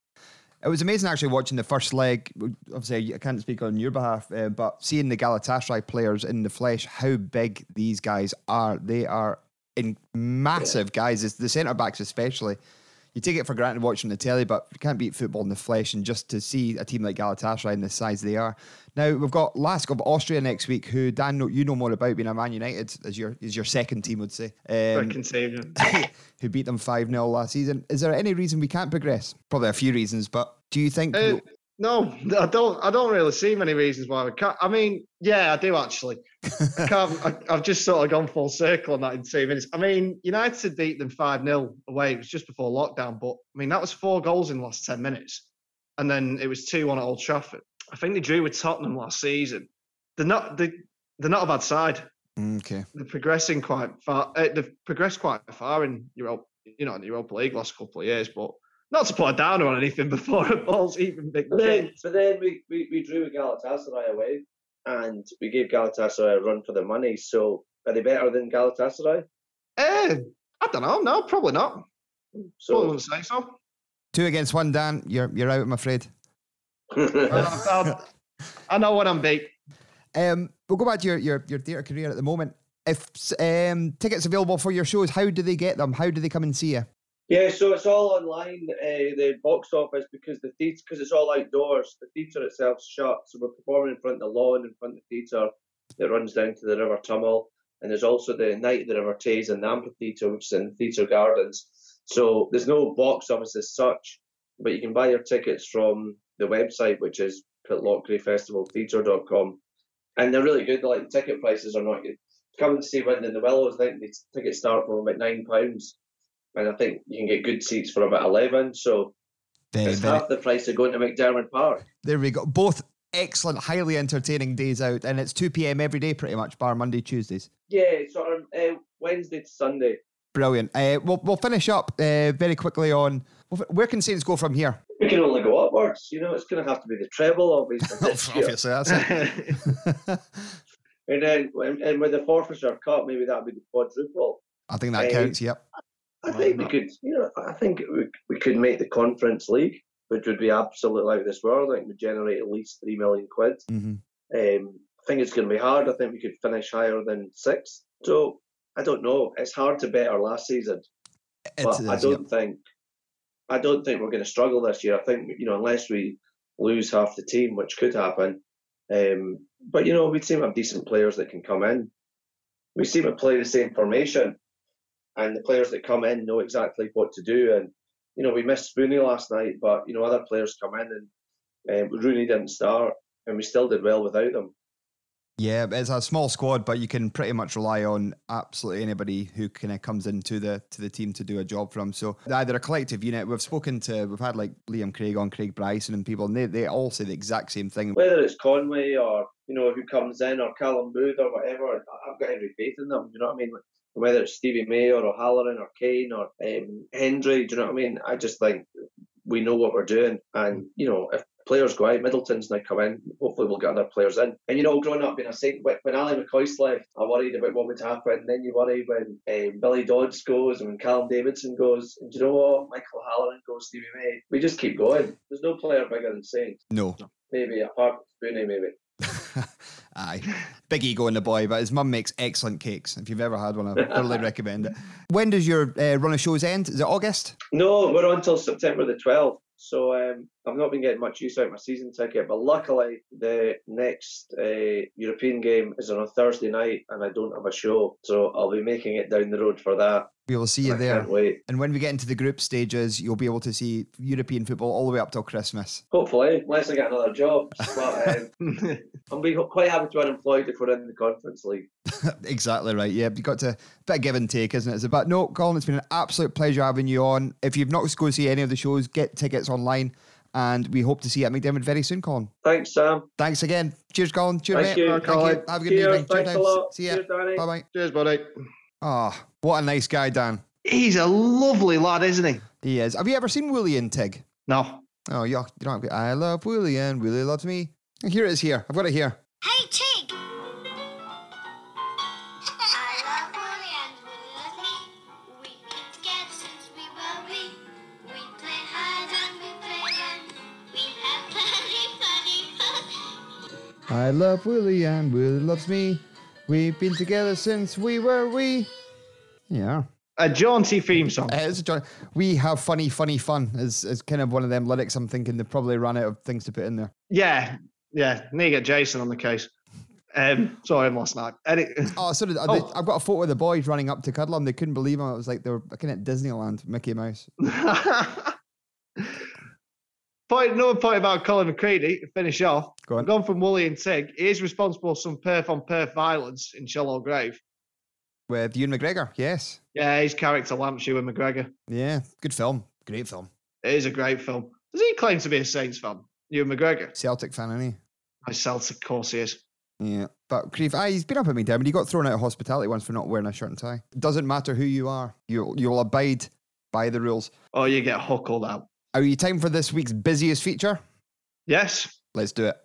it was amazing actually watching the first leg. Obviously, I can't speak on your behalf, uh, but seeing the Galatasaray players in the flesh, how big these guys are. They are in massive guys. It's the centre backs especially. You take it for granted watching the telly, but you can't beat football in the flesh. And just to see a team like Galatasaray in the size they are. Now we've got LASK of Austria next week, who Dan, you know more about being a Man United as your is your second team, would say. Um, Second team. who beat them 5 0 last season. Is there any reason we can't progress? Probably a few reasons, but do you think. Uh, no, I don't. I don't really see many reasons why we can't. I mean, yeah, I do actually. I can't. I, I've just sort of gone full circle on that in two minutes. I mean, United beat them five 0 away. It was just before lockdown, but I mean that was four goals in the last ten minutes, and then it was two one at Old Trafford. I think they drew with Tottenham last season. They're not. They, they're not a bad side. okay. They're progressing quite far. Uh, they've progressed quite far in Europe. You know, in the Europa League last couple of years, but. Not to put a downer on anything before a ball's even big. But then, but then we, we, we drew with Galatasaray away, and we gave Galatasaray a run for their money. So are they better than Galatasaray? Eh, I don't know. No, probably not. So Probably wouldn't say so. Two against one, Dan. You're you're out, I'm afraid. I, I know what I'm beat. Um, we'll go back to your, your, your theatre career at the moment. If um, tickets available for your shows, how do they get them? How do they come and see you? Yeah, so it's all online, uh, the box office, because the theatre, because it's all outdoors. The theatre itself's shut, so we're performing in front of the lawn, in front of the theatre that runs down to the River Tummel. And there's also the Night of the River Tays and the Amphitheatre, which is in Theatre Gardens. So there's no box office as such, but you can buy your tickets from the website, which is pitlochrae and they're really good. Like the ticket prices are not good. Come and see Wind in the Willows. I think the tickets start from about nine pounds, and I think you can get good seats for about eleven. So Very, it's very- half the price of going to McDiarmid Park. There we go. Both excellent, highly entertaining days out, and it's 2 p.m. every day, pretty much, bar Monday, Tuesdays. Yeah, sort of uh, Wednesday to Sunday. Brilliant. Uh, we'll, we'll finish up uh, very quickly on where can Saints go from here? We can only go upwards. You know, it's going to have to be the treble, obviously. Obviously, that's it. And then, and, with the Forfarshire Cup, maybe that would be the quadruple. I think that Um, counts. Yep. I think we could, you know, I think we, we could make the Conference League, which would be absolutely out of this world. I think would generate at least three million quid. Mm-hmm. Um, I think it's going to be hard. I think we could finish higher than sixth. So I don't know. It's hard to bet our last season, but It I don't think I don't think we're going to struggle this year. I think you know unless we lose half the team, which could happen. Um, but you know we seem to have decent players that can come in. We seem to play the same formation, and the players that come in know exactly what to do. And you know we missed Rooney last night, but you know other players come in, and um, Rooney didn't start, and we still did well without them. Yeah, it's a small squad, but you can pretty much rely on absolutely anybody who kind of comes into the to the team to do a job for them. So they're a collective unit. We've spoken to, we've had like Liam Craig on, Craig Bryson, and people, and they, they all say the exact same thing. whether it's Conway or you know who comes in or Callum Booth or whatever, I've got every faith in them. You know what I mean? Whether it's Stevie May or O'Halloran or Kane or um, Hendry, do you know what I mean? I just think we know what we're doing, and you know if players go out, Middleton's now come in. Hopefully, we'll get other players in. And you know, growing up being a Saint, when when Ally McCoist left, I worried about what would happen. And then you worry when um, Billy Dodds goes and when Callum Davidson goes. And do you know what? Michael Halloran goes, Stevie May. We just keep going. There's no player bigger than Saints. No. Maybe apart from Spoonie, maybe. Aye. Big ego in the boy, but his mum makes excellent cakes. If you've ever had one, I thoroughly recommend it. When does your uh, run of shows end? Is it August? No, we're on till September the 12th. So um, I've not been getting much use out of my season ticket, but luckily the next uh, European game is on a Thursday night, and I don't have a show, so I'll be making it down the road for that. We will see you I there. can't wait. And when we get into the group stages, you'll be able to see European football all the way up till Christmas. Hopefully, unless I get another job. But um, be quite happy to be unemployed if we're in the Conference League. exactly right. Yeah, you've got to bit of give and take, isn't it? It's about no, Colin. It's been an absolute pleasure having you on. If you've not go see any of the shows, get tickets online, and we hope to see you at McDiarmid very soon, Colin. Thanks, Sam. Thanks again. Cheers, Colin. Cheers, Thank mate. you. Thank Colin. you. Have a good Cheers. evening. Thanks a lot. See ya. Cheers, Danny. Bye bye. Cheers, buddy. Ah, what a nice guy, Dan. He's a lovely lad, isn't he? He is. Have you ever seen Woolly and Tig? No. Oh, you, you don't have to. I love Woolly and Woolly loves me. Here it is. Here, I've got it here. I love Woolly and Woolly loves me. We've been together since we were wee. Yeah. A jaunty theme song. Uh, it's a joy. We have funny, funny fun is, is kind of one of them lyrics I'm thinking they probably ran out of things to put in there. Yeah, yeah. Need to get Jason on the case. Um, saw him last night. Oh, so did, Oh. I've got a photo of the boys running up to cuddle him. They couldn't believe him. It was like they were looking at Disneyland, Mickey Mouse. point, another point about Colin McCredie to finish off. Go on. Gone from Woolly and Tig. He is responsible for some perf on perf violence in Shallow Grave. With Ewan McGregor, yes. Yeah, his character lamps Ewan McGregor. Yeah, good film. Great film. It is a great film. Does he claim to be a Saints fan? Ewan McGregor? Celtic fan, isn't he? I Celtic, of course he is. Yeah, but Creve, ah, he's been up at me, Dermot. He got thrown out of hospitality once for not wearing a shirt and tie. Doesn't matter who you are, you you'll abide by the rules. Oh, you get huckled out. Are you time for this week's busiest feature? Yes. Let's do it.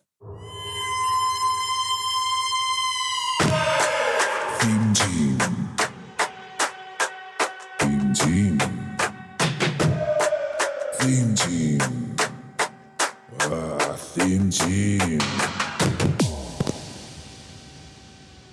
Theme team. Theme team. Theme team. Ah, theme team.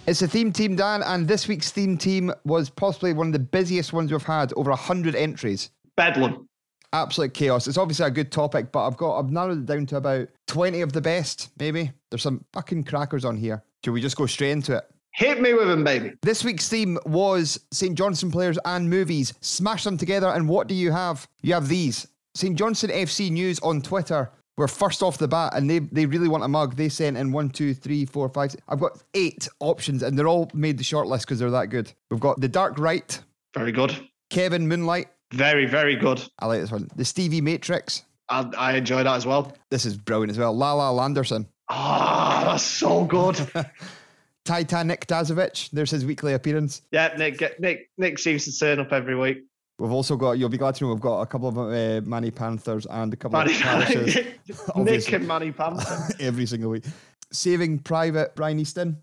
It's a theme team, Dan, and this week's theme team was possibly one of the busiest ones we've had. Over hundred entries. Bedlam. Absolute chaos. It's obviously a good topic, but I've got I've narrowed it down to about twenty of the best. Maybe there's some fucking crackers on here. Should we just go straight into it? Hit me with them, baby. This week's theme was St. Johnstone players and movies. Smash them together, and what do you have? You have these. St. Johnstone FC News on Twitter were first off the bat, and they, they really want a mug. They sent in one, two, three, four, five. six- I've got eight options, and they're all made the shortlist because they're that good. We've got The Dark Right, Very good. Kevin Moonlight. Very, very good. I like this one. The Stevie Matrix. I, I enjoy that as well. This is brilliant as well. Lala Landerson. Ah, that's so good. Titanic Dasovic. There's his weekly appearance. yeah, Nick, Nick, Nick seems to turn up every week. We've also got, you'll be glad to know, we've got a couple of uh, Manny Panthers and a couple Manny, of parishes Nick and Manny Panther. every single week. Saving Private Brian Easton.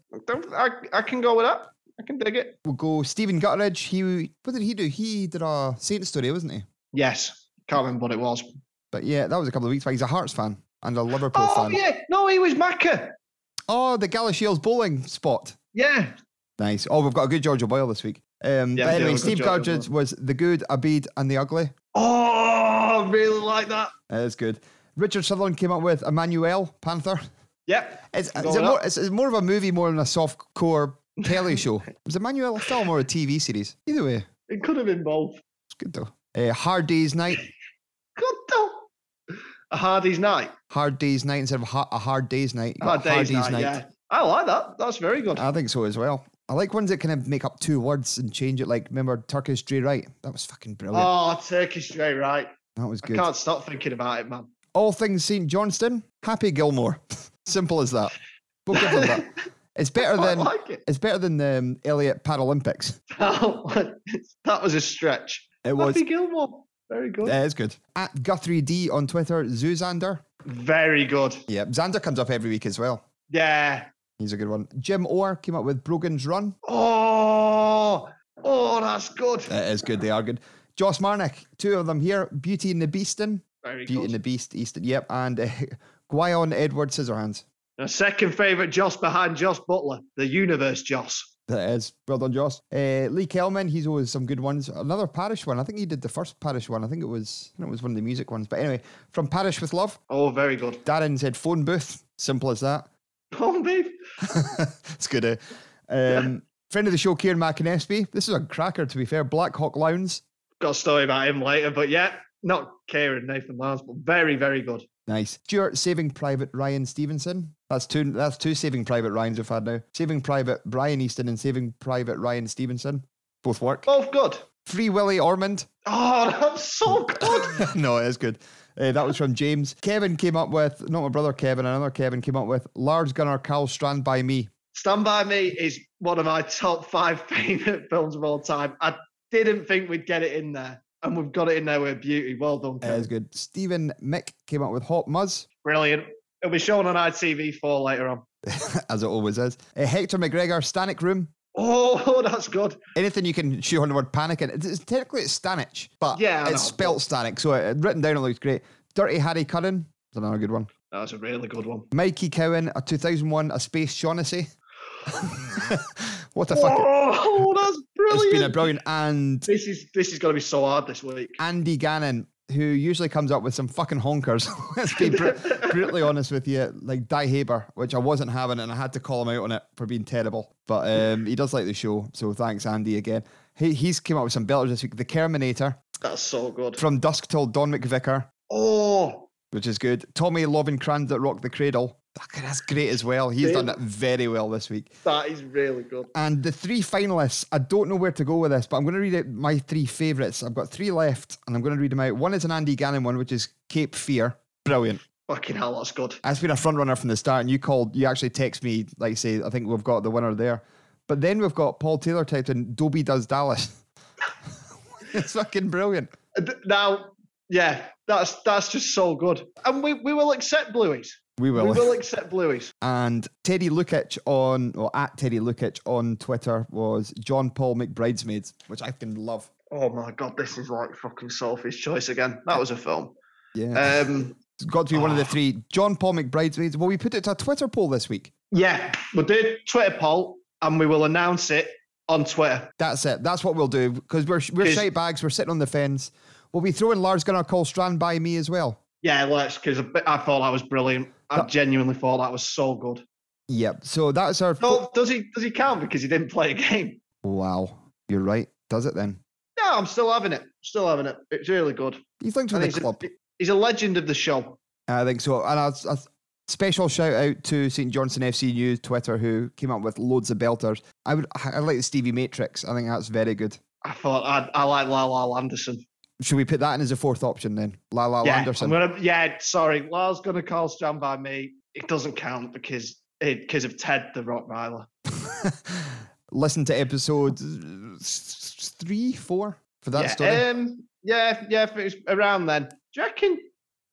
I, I can go with that. I can dig it. We'll go Stephen Gutteridge. He, what did he do? He did a Saint story, wasn't he? Yes. Can't remember what it was. But yeah, that was a couple of weeks back. He's a Hearts fan and a Liverpool Oh, fan. Oh yeah. No, he was Macca. Oh, the Galashiels bowling spot. Yeah. Nice. Oh, we've got a good George Boyle this week. Um, Yeah, but anyway, Steve Gutteridge was the good, Abid, and the ugly. Oh, I really like that. That is good. Richard Sutherland came up with Emmanuel Panther. Yep. It's, more, it's, it's more of a movie more than a soft core telly show. Was Emmanuel a film or a TV series? Either way, It could have been both. it's good though. Uh, Hard Day's Night. Good though. A Hard Day's night. Hard Day's Night instead of ha- a Hard Day's Night. You Hard day's night, Yeah. I like that. That's very good. I think so as well. I like ones that kind of make up two words and change it. Like, remember Turkish Dre Right? That was fucking brilliant. Oh, Turkish straight right. that was I good. can't stop thinking about it, man. All things St. Johnstone. Happy Gilmore. Simple as that. We'll give them that. It's better than like it. it's better than the um, Elliot Paralympics. that was a stretch. It was. Happy Gilmore. Very good. Yeah, it's good. At Guthrie D on Twitter, Zuzander. Very good. Yeah, Zander comes up every week as well. Yeah. He's a good one. Jim Orr came up with Brogan's Run. Oh, oh, that's good. That is good. They are good. Joss Marnick, two of them here. Beauty and the Beastin. Very Beauty good. and the Beast, Easton. Yep. And uh, Guyon Edward Scissorhands. A second favourite Joss behind Joss Butler, the universe Joss. That is. Well done, Joss. Uh, Lee Kelman, he's always some good ones. Another parish one. I think he did the first parish one. I think it was it was one of the music ones. But anyway, from Parish with Love. Oh, very good. Darren said phone booth. Simple as that. Oh, babe. it's good. Eh? Um, Friend of the show, Kieran McInespy. This is a cracker, to be fair. Black Hawk Lowndes. Got a story about him later, but yeah, not Kieran Nathan Lance, but very, very good. Nice. Stuart Saving Private Ryan Stevenson. That's two. That's two Saving Private Ryans we've had now. Saving Private Brian Easton and Saving Private Ryan Stevenson. Both work. Both good. Free Willy Ormond. Oh, that's so good. no, it is good. Uh, that was from James. Kevin came up with, not my brother Kevin, another Kevin came up with Large Gunner Cal Strand by Me. Stand By Me is one of my top five favourite films of all time. I didn't think we'd get it in there, and we've got it in there with beauty. Well done. It Kevin. is good. Stephen Mick came up with Hot Muzz, Brilliant. It'll be shown on ITV4 later on. as it always is. Uh, Hector McGregor, Stanic Room. Oh, that's good. Anything you can show on the word panic in. It's, it's technically it's Stanich, but Yeah, it's spelt Stanic, so it, written down it looks great. Dirty Harry Curran. That's another good one. That's a really good one. Mikey Cowan, a 2001 A Space Shaughnessy. what the fuck? Oh, that's brilliant. It's been a brilliant. And This is this is going to be so hard this week. Andy Gannon, who usually comes up with some fucking honkers. Let's be br- brutally honest with you. Like Die Haber, which I wasn't having, and I had to call him out on it for being terrible. But um, he does like the show, so thanks, Andy, again. He, he's came up with some belters this week. The Terminator, That's so good. From Dusk Till Dawn McVicker, Oh, which is good. Tommy Lovencrans that rocked the cradle. That's great as well. He's done it very well this week. that is really good. And the three finalists, I don't know where to go with this, but I'm going to read out my three favourites. I've got three left, and I'm going to read them out. One is an Andy Gannon one, which is Cape Fear. Brilliant. Fucking hell, that's good. That's been a front runner from the start, and you called, you actually text me, like, say, I think we've got the winner there. But then we've got Paul Taylor typed in Dobie Does Dallas. it's fucking brilliant. Now, yeah, that's that's just so good. And we, we will accept blueies. We will. We will accept blueies. And Teddy Lukic on, or at Teddy Lukic on Twitter was John Paul McBridesmaids, which I can love. Oh my god, this is like fucking Sophie's choice again. That was a film. Yeah. Um, it's got to be one of the three. John Paul McBridesmaids. Well, we put it to a Twitter poll this week. yeah, we'll do Twitter poll and we will announce it on Twitter. That's it. That's what we'll do because we're we're shite bags. We're sitting on the fence. We'll be throwing Lars Gunnar Call Strand by me as well. Yeah, let's because I thought that was brilliant. I genuinely thought that was so good. Yep. So that's our. No, does he does he count because he didn't play a game? Wow. You're right. Does it then? No, I'm still having it. Still having it. It's really good. He's linked with the he's, club. A, he's a legend of the show. I think so. And a, a special shout out to St Johnstone FC News Twitter who came up with loads of belters. I would I like the Stevie Matrix. I think that's very good. I thought I, I like Lala Anderson. Should we put that in as a fourth option then? La La yeah, Anderson. Gonna, yeah, sorry. Lala's gonna call Stand by me. It doesn't count because it, because of Ted the Rottweiler. Listen to episode three, four for that yeah, story. Um, yeah, yeah, if it was around then. Do you reckon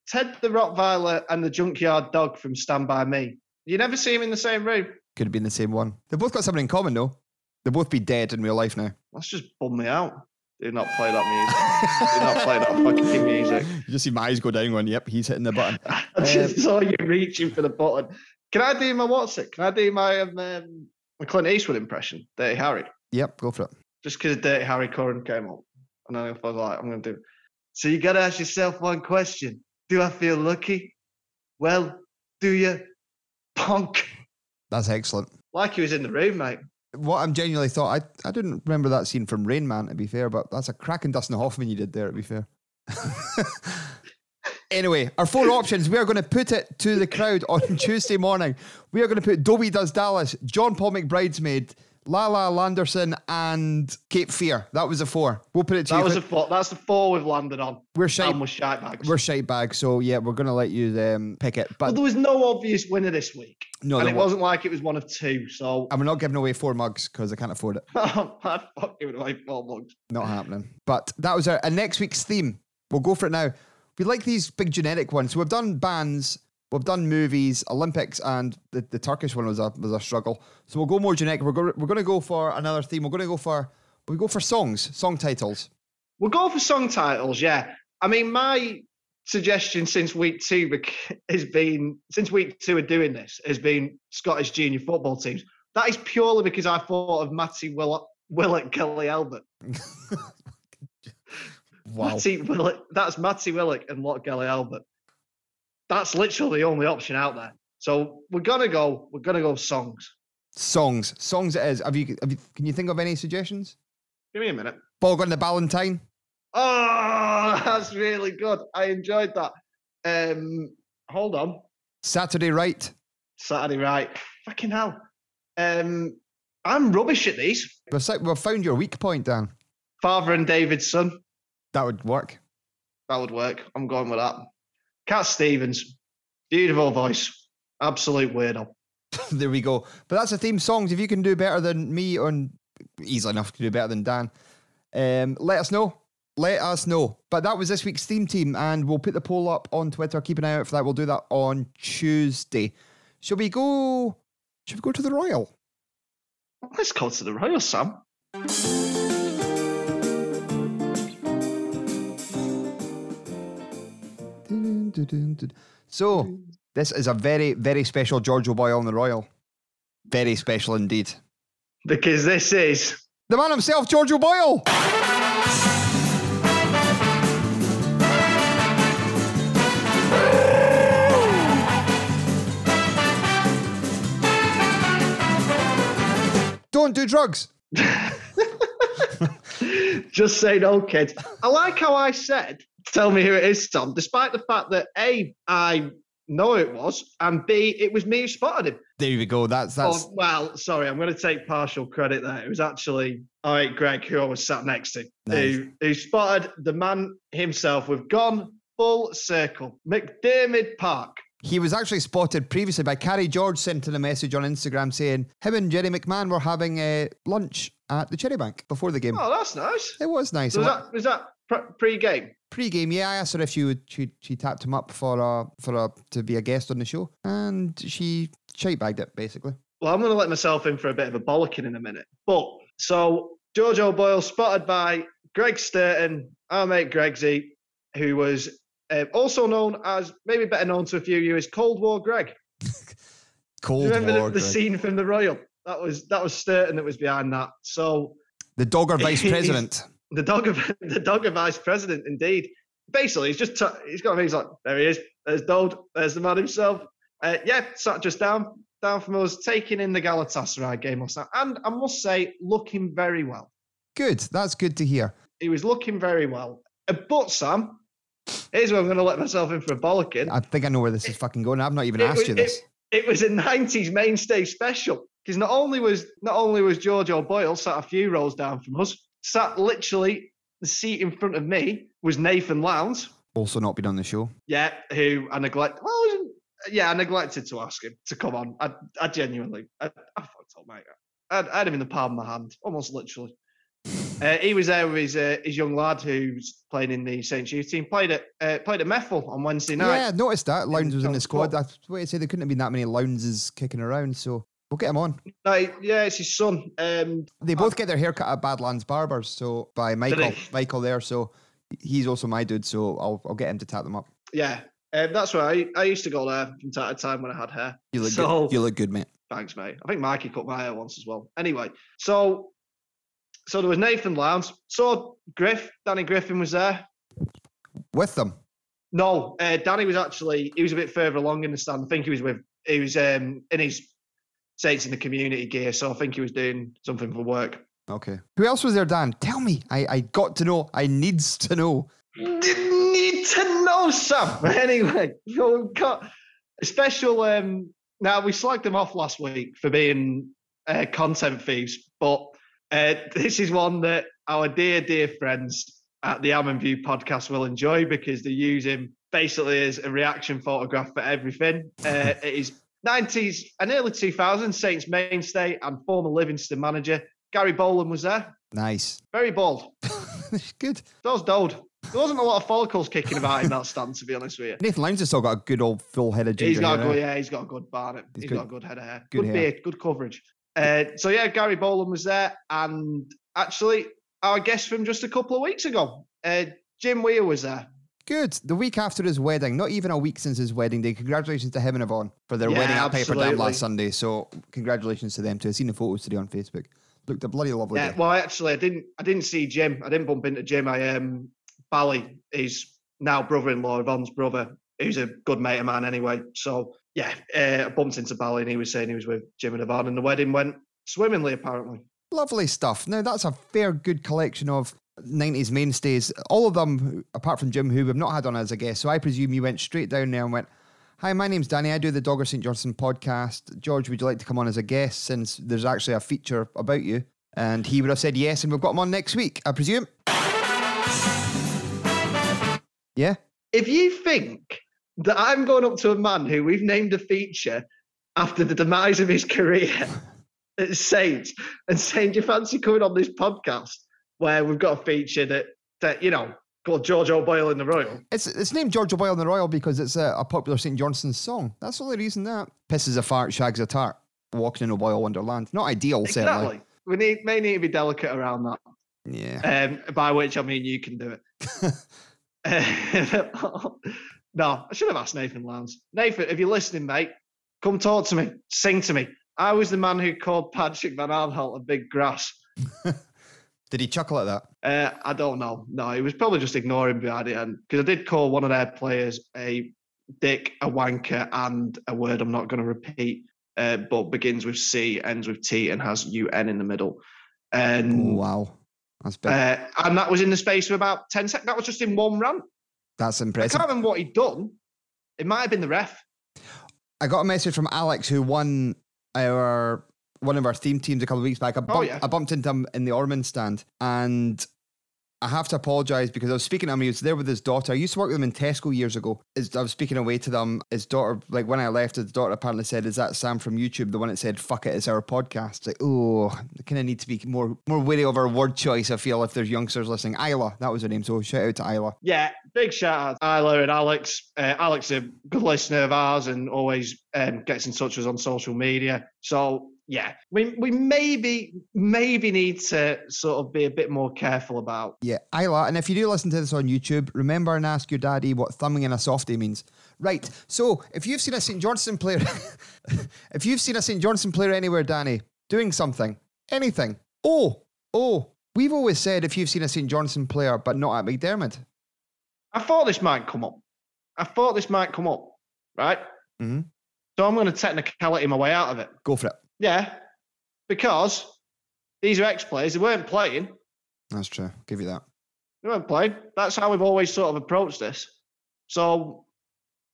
Ted the Rottweiler and the Junkyard Dog from Stand By Me? You never see him in the same room. Could have been the same one. They've both got something in common though. They'll both be dead in real life now. That's just bummed me out. Do not play that music. Do not play that fucking music. You just see my eyes go down going, yep, he's hitting the button. I just saw you reaching for the button. Can I do my what's it? Can I do my um, um, my Clint Eastwood impression, Dirty Harry? Yep, go for it. Just because Dirty Harry Curran came up, and I was like, I'm going to do. it. So you got to ask yourself one question: Do I feel lucky? Well, do you, punk? That's excellent. Like he was in the room, mate. What I'm genuinely thought, I, I didn't remember that scene from Rain Man, to be fair, but that's a cracking Dustin Hoffman you did there, to be fair. anyway, our four options, we are going to put it to the crowd on Tuesday morning. We are going to put Dobie Does Dallas, John Paul McBridesmaid, Lala Landerson, and Cape Fear. That was a four. We'll put it to That you. was a four. That's the four we've landed on. We're shite. Shite bags. We're shite bags. so yeah, we're going to let you um, pick it. But But there was no obvious winner this week. No, and it wa- wasn't like it was one of two. So and we're not giving away four mugs because I can't afford it. I fuck giving away four mugs. Not happening. But that was our and next week's theme. We'll go for it now. We like these big generic ones. So we've done bands, we've done movies, Olympics, and the, the Turkish one was a was a struggle. So we'll go more generic. We're going we're going to go for another theme. We're going to go for we go for songs, song titles. We'll go for song titles, yeah. I mean, my suggestion since week two has been since week two of doing this has been Scottish junior football teams. That is purely because I thought of Matty Willett, Willett Kelly Albert. Wow. Matty Willett, that's Matty Willett and Lot Kelly Albert. That's literally the only option out there. So we're gonna go. We're gonna go songs. Songs, songs. It is. Have you, have you? Can you think of any suggestions? Give me a minute. Bog on the Ballantine. Oh, that's really good. I enjoyed that. Um, hold on. Saturday Right. Saturday, right? Fucking hell. Um, I'm rubbish at these. We've, we've found your weak point, Dan. Father and David's son. That would work. That would work. I'm going with that. Cat Stevens. Beautiful voice. Absolute weirdo. there we go. But that's the theme songs. If you can do better than me on easily enough to do better than Dan, um, let us know. Let us know. But that was this week's theme team, and we'll put the poll up on Twitter. Keep an eye out for that. We'll do that on Tuesday. Shall we go? Should we go to the Royal? Let's go to the Royal, Sam. So this is a very, very special Giorgio Boyle on the Royal. Very special indeed. Because this is the man himself, Giorgio Boyle. Don't do drugs. Just say no, kids. I like how I said, tell me who it is, Tom, despite the fact that A, I know it was, and B, it was me who spotted him. There we go. That's that's Oh, well, sorry, I'm going to take partial credit there. It was actually, all right, Greg, who I was sat next to, Nice. who, who spotted the man himself. We've gone full circle. McDiarmid Park. He was actually spotted previously by Carrie George sent in a message on Instagram saying him and Jerry McMahon were having uh, lunch at the Cherry Bank before the game. Oh, that's nice. It was nice. Was that, was that pre- pre-game? Pre-game, yeah, I asked her if she would she, she tapped him up for a for a to be a guest on the show, and she shite bagged it basically. Well, I'm going to let myself in for a bit of a bollocking in a minute. But so George O'Boyle spotted by Greg Sturton, our mate Gregsy, who was uh, also known as, maybe better known to a few of you as Cold War Greg. Cold remember War. the, scene from the Royal? That was that was Sturton that was behind that. So The Dogger vice president. The dogger the dogger vice president, indeed. Basically, he's just t- he's got he's like there he is. There's Dode. There's the man himself. Uh, yeah, sat just down. down from us, taking in the Galatasaray game last night, and I must say, looking very well. Good. That's good to hear. He was looking very well. Uh, But Sam, here's where I'm going to let myself in for a bollocking. I think I know where this is fucking going. I've not even It asked was- you this. It, it was a '90s mainstay special because not only was not only was George O'Boyle sat a few rows down from us, sat literally the seat in front of me was Nathan Lowndes. Also not been on the show. Yeah, who I neglect. Well, yeah, I neglected to ask him to come on. I, I genuinely, I, I fucked up, mate. I, I had him in the palm of my hand, almost literally. Uh, he was there with his uh, his young lad who's playing in the St. Jude team. Played at uh, played at Meffel on Wednesday night. Yeah, I noticed that. Lowndes was in the squad. I was waiting to say there couldn't have been that many Lowndeses kicking around, so we'll get him on. No, yeah, it's his son. Um, They both get their haircut at Badlands Barbers, so by Michael. Michael there. So he's also my dude, so I'll I'll get him to tap them up. yeah, um, that's right. I, I used to go there from time to time when I had hair. You look so, good. You look good, mate. Thanks, mate. I think Mikey cut my hair once as well. Anyway, so so there was Nathan Lowndes. So Griff, Danny Griffin was there. With them. No, uh, Danny was actually he was a bit further along in the stand. I think he was with he was um, in his Saints in the community gear, so I think he was doing something for work. Okay. Who else was there, Dan? Tell me. I, I got to know. I needs to know. Didn't need to know, Sam. Anyway, we've got a special. Um, now we slagged them off last week for being uh, content thieves, but uh, this is one that our dear, dear friends at the Almond View podcast will enjoy because they use him basically as a reaction photograph for everything. Uh, it is 90s and early 2000s Saints mainstay and former Livingston manager Gary Bollan was there. Nice. Very bald. Good. That was Dode. There wasn't a lot of follicles kicking about in that stand, to be honest with you. Nathan Lowndes has still got a good old full head of ginger He's got a good, yeah, he's got a good barnet. He's good- got a good head of hair. good Good, hair. beard, good coverage. Uh, so yeah, Gary Bollan was there, and actually our guest from just a couple of weeks ago, uh, Jim Weir was there. Good. The week after his wedding, not even a week since his wedding day. Congratulations to him and Yvonne for their Yeah, wedding at Piper Dam last Sunday. So congratulations to them too. I've seen the photos today on Facebook. Looked a bloody lovely Yeah, day. well, actually, I didn't. I didn't see Jim. I didn't bump into Jim. I um, Bally, his now brother-in-law, Yvonne's brother, who's a good mate of mine anyway. So yeah, uh, I bumped into Bally, and he was saying he was with Jim and Yvonne, and the wedding went swimmingly, apparently. Lovely stuff. Now that's a fair good collection of 90s mainstays. All of them, apart from Jim, who we've not had on as a guest. So I presume you went straight down there and went, Hi, my name's Danny. I do the Dogger St. Johnson podcast. George, would you like to come on as a guest since there's actually a feature about you? And he would have said yes, and we've got him on next week, I presume. Yeah? If you think that I'm going up to a man who we've named a feature after the demise of his career at Saints and saying, Do you fancy coming on this podcast where we've got a feature that, that you know, called George O'Boyle in the Royal? It's it's named George O'Boyle in the Royal because it's a, a popular St. Johnstone's song. That's the only reason that. Pisses a fart, shags a tart. Walking in O'Boyle Wonderland. Not ideal, certainly. Exactly. We need, may need to be delicate around that. Yeah. Um, by which I mean you can do it. no, I should have asked Nathan Lowndes. Nathan, if you're listening, mate, come talk to me, sing to me. I was the man who called Patrick Van Aanholt a big grass. Did he chuckle at that? Uh, I don't know. No, he was probably just ignoring me at the end because I did call one of their players a dick, a wanker, and a word I'm not going to repeat, uh, but begins with C, ends with T, and has UN in the middle. And wow, that's big. uh, and that was in the space of about ten seconds. That was just in one run. That's impressive. I can't remember what he'd done. It might have been the ref. I got a message from Alex who won our one of our theme teams a couple of weeks back. I bumped, yeah. I bumped into him in the Ormond stand and I have to apologise because I was speaking to him. He was there with his daughter. I used to work with him in Tesco years ago. I was speaking away to them. His daughter, like when I left, his daughter apparently said, "Is that Sam from YouTube, the one that said fuck it, it's our podcast?" Like, oh, I kind of need to be more more wary of our word choice. I feel if there's youngsters listening. Isla, that was her name. So shout out to Isla. Yeah, big shout out Isla and Alex. Uh, Alex is a good listener of ours and always um, gets in touch with us on social media. So yeah, we we maybe maybe need to sort of be a bit more careful about. Yeah, Isla. And if you do listen to this on YouTube, remember and ask your daddy what thumbing in a softie means. Right. So if you've seen a St. Johnstone player, if you've seen a St. Johnstone player anywhere, Danny, doing something, anything. Oh, oh, we've always said if you've seen a St. Johnstone player, but not at McDiarmid. I thought this might come up. I thought this might come up, right? Mhm. So I'm going to technicality my way out of it. Go for it. Yeah, because these are ex-players. They weren't playing. That's true. Give you that. They weren't playing. That's how we've always sort of approached this. So,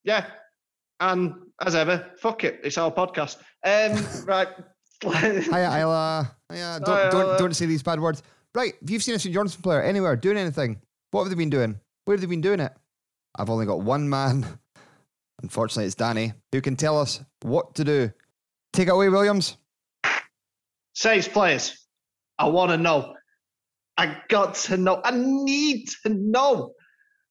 yeah. And as ever, fuck it. It's our podcast. Um, right. Hiya, Isla. Hiya. Don't, don't, don't say these bad words. Right. If you've seen a St. Johnstone player anywhere doing anything, what have they been doing? Where have they been doing it? I've only got one man. Unfortunately, it's Danny, who can tell us what to do. Take it away, Williams. Saints players, I want to know. I got to know. I need to know.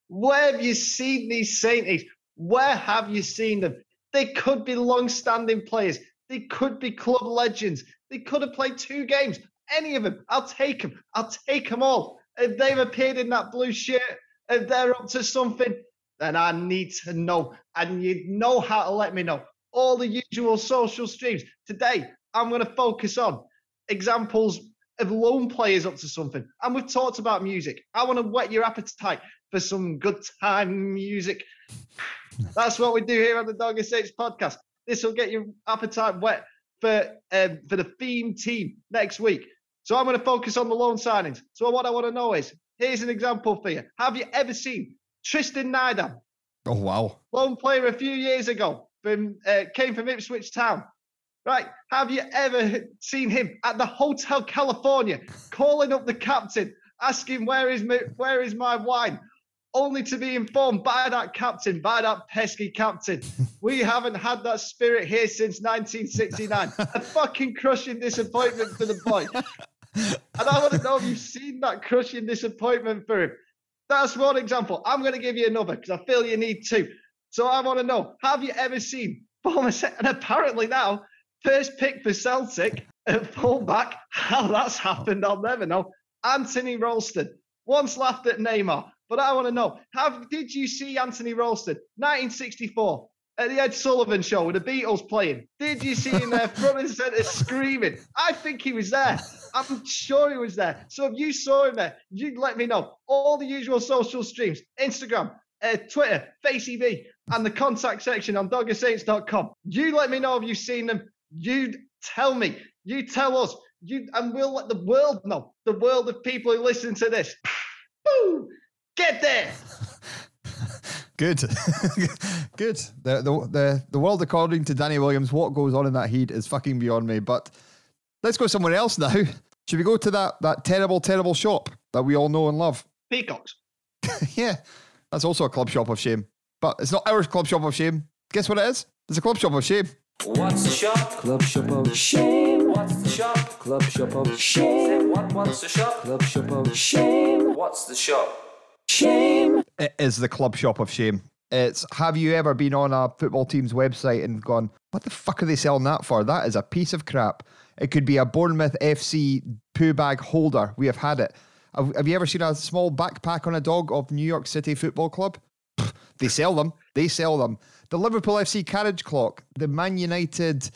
Where have you seen these Sainties? Where have you seen them? They could be long-standing players. They could be club legends. They could have played two games. Any of them, I'll take them. I'll take them all. If they've appeared in that blue shirt, if they're up to something, then I need to know. And you know how to let me know. All the usual social streams. Today, I'm going to focus on examples of lone players up to something. And we've talked about music. I want to whet your appetite for some good time music. That's what we do here on the Dog Estates podcast. This will get your appetite wet for um, for the theme team next week. So I'm going to focus on the loan signings. So what I want to know is, here's an example for you. Have you ever seen Tristan Nydam, Oh, wow. loan player a few years ago, from uh, came from Ipswich Town? Right? Have you ever seen him at the Hotel California calling up the captain, asking where is my, where is my wine? Only to be informed by that captain, by that pesky captain. We haven't had that spirit here since 1969. A fucking crushing disappointment for the boy. And I want to know if you've seen that crushing disappointment for him. That's one example. I'm going to give you another because I feel you need two. So I want to know: Have you ever seen? Se- And apparently now, first pick for Celtic at fullback. How that's happened, I'll never know. Anthony Ralston once laughed at Neymar, but I want to know: Have did you see Anthony Ralston, 1964? At the Ed Sullivan show with the Beatles playing. Did you see him there front and centre screaming? I think he was there. I'm sure he was there. So if you saw him there, you let me know. All the usual social streams Instagram, uh, Twitter, FaceEV, and the contact section on doggersaints.com. You let me know if you've seen them. You tell me. You tell us. You and we'll let the world know. The world of people who listen to this. Woo! Get there. Good. Good. The, the, the, the world, according to Danny Williams, what goes on in that heat is fucking beyond me. But let's go somewhere else now. Should we go to that, that terrible, terrible shop that we all know and love? Peacocks. yeah, that's also a club shop of shame. But it's not our club shop of shame. Guess what it is? It's a club shop of shame. What's the shop? Club shop of shame. What's the shop? Club shop of shame. What, what's the shop? Club shop of shame. What's the shop? Shame. It is the club shop of shame. It's have you ever been on a football team's website and gone, what the fuck are they selling that for? That is a piece of crap. It could be a Bournemouth FC poo bag holder. We have had it. Have, have you ever seen a small backpack on a dog of New York City Football Club? They sell them. They sell them. The Liverpool FC carriage clock, the Man United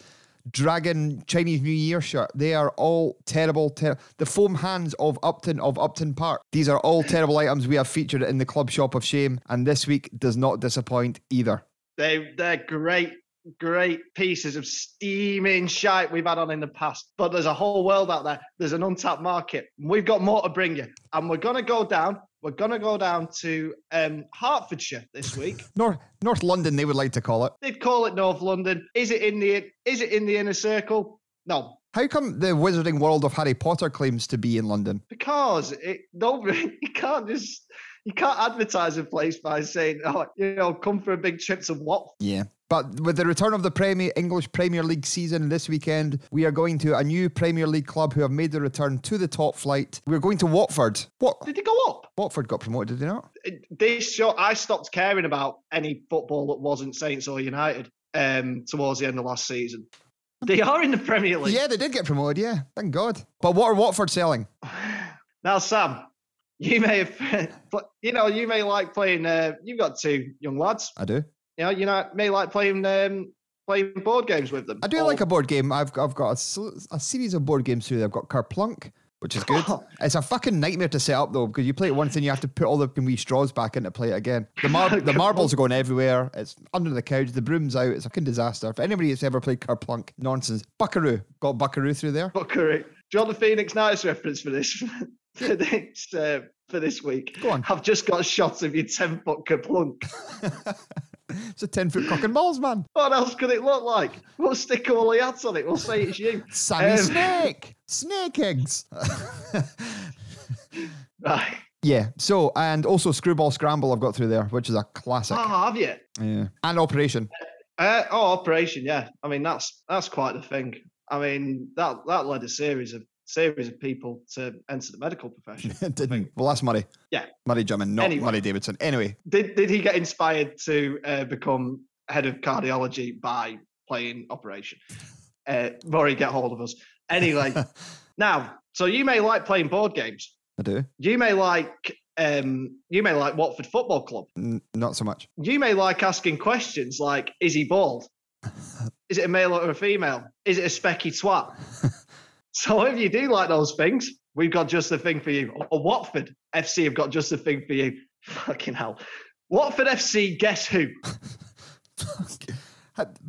Dragon Chinese New Year shirt. They are all terrible. Ter- the foam hands of Upton of Upton Park. These are all terrible items we have featured in the club shop of shame, and this week does not disappoint either. They they're great, great pieces of steaming shite we've had on in the past. But there's a whole world out there. There's an untapped market. We've got more to bring you, and we're gonna go down. We're gonna go down to um, Hertfordshire this week. North North London, they would like to call it. They'd call it North London. Is it in the is it in the inner circle? No, How come the wizarding world of Harry Potter claims to be in London? because it nobody you can't just you can't advertise a place by saying oh you know come for a big trip to what Yeah. But with the return of the Premier English Premier League season this weekend, we are going to a new Premier League club who have made the return to the top flight. We're going to Watford. What? did they go up? Watford got promoted, did they not? this show I stopped caring about any football that wasn't Saints or United um, towards the end of last season. They are in the Premier League. Yeah, they did get promoted, yeah. Thank God. But what are Watford selling? Now, Sam, you may have, you know, you may like playing. Uh, you've got two young lads. I do. You know, you know, may like playing um, playing board games with them. I do Or- like a board game. I've, I've got a series of board games through there. I've got Kerplunk, which is good. it's a fucking nightmare to set up though, because you play it once and you have to put all the wee straws back in to play it again. The, mar- the marbles are going everywhere. It's under the couch. The broom's out. It's a fucking disaster. If anybody has ever played Kerplunk, nonsense. Buckaroo. Got Buckaroo through there. Buckaroo. Do you want the Phoenix Nights reference for this for this uh, for this week? Go on. I've just got shots of your ten foot Kerplunk. It's a 10 foot cock and balls, man. What else could it look like? We'll stick all the hats on it. We'll say it's you. Sammy Um, Snake. Snake eggs. Right. yeah. So, and also Screwball Scramble I've got through there, which is a classic. Oh, have you? Yeah. And Operation. Uh, oh, Operation. Yeah. I mean, that's that's quite the thing. I mean, that that led a series of series of people to enter the medical profession. Didn't. Well, that's Murray. Yeah. Murray Drummond, not Anyway. Murray Davidson. Anyway, Did did he get inspired to uh, become head of cardiology by playing Operation? Uh, Rory, get hold of us. Anyway, now, so you may like playing board games. I do. You may like um, you may like Watford Football Club. N- not so much. You may like asking questions like, "Is he bald? Is it a male or a female? Is it a specky twat?" So if you do like those things, we've got just the thing for you. Or Watford FC have got just the thing for you. Fucking hell. Watford FC, guess who?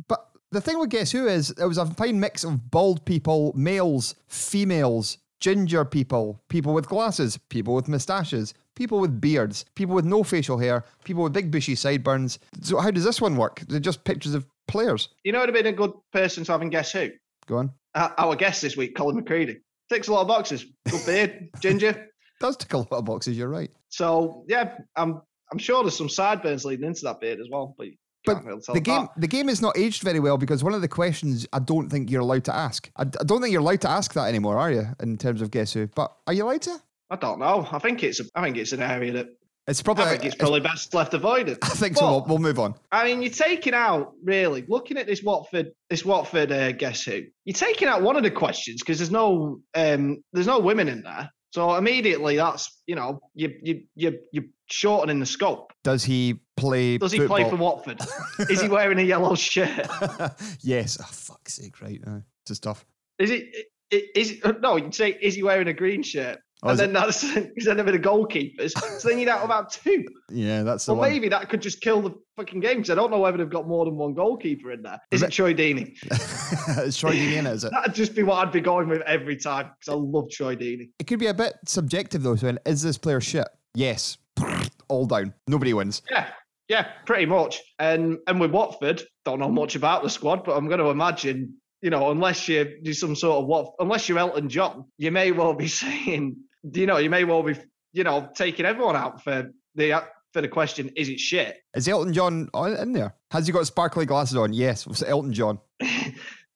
But the thing with Guess Who is it was a fine mix of bald people, males, females, ginger people, people with glasses, people with moustaches, people with beards, people with no facial hair, people with big bushy sideburns. So how does this one work? They're just pictures of players. You know, it'd have been a good person to have in guess who? Go on. Our our guest this week, Colin McCredie. Ticks a lot of boxes. Good beard, ginger. Does tick a lot of boxes. You're right. So yeah, I'm I'm sure there's some sideburns leading into that beard as well, but you can't really tell The game, that. the game is not aged very well because one of the questions I don't think you're allowed to ask. I, I don't think you're allowed to ask that anymore, are you? In terms of guess who? But are you allowed to? I don't know. I think it's a, I think it's an area that It's probably. I think it's probably best left avoided. I think so. We'll, we'll move on. I mean, you're taking out really looking at this Watford, this Watford uh, guess who? You're taking out one of the questions because there's no, um, there's no women in there. So immediately, that's you know, you you you you're shortening the scope. Does he play? Does he play for? Watford? Is he wearing a yellow shirt? yes. Oh, fuck's sake! Right now, it's tough. Is it? Is no? You'd say, is he wearing a green shirt? Oh, and is then that's because then a bit of goalkeepers. so then you'd have about two. Yeah, that's Well, one. maybe that could just kill the fucking game because I don't know whether they've got more than one goalkeeper in there. Is it Troy Deeney? it's Troy Deeney in it, is it? That'd just be what I'd be going with every time because I love Troy Deeney. It could be a bit subjective though. So, is this player shit? Yes. All down. Nobody wins. Yeah, yeah, pretty much. And and with Watford, don't know much about the squad, but I'm going to imagine, you know, unless you do some sort of what, unless you're Elton John, you may well be saying, you know, you may well be, you know, taking everyone out for the for the question, is it shit? Is Elton John on, in there? Has he got sparkly glasses on? Yes. Was Elton John?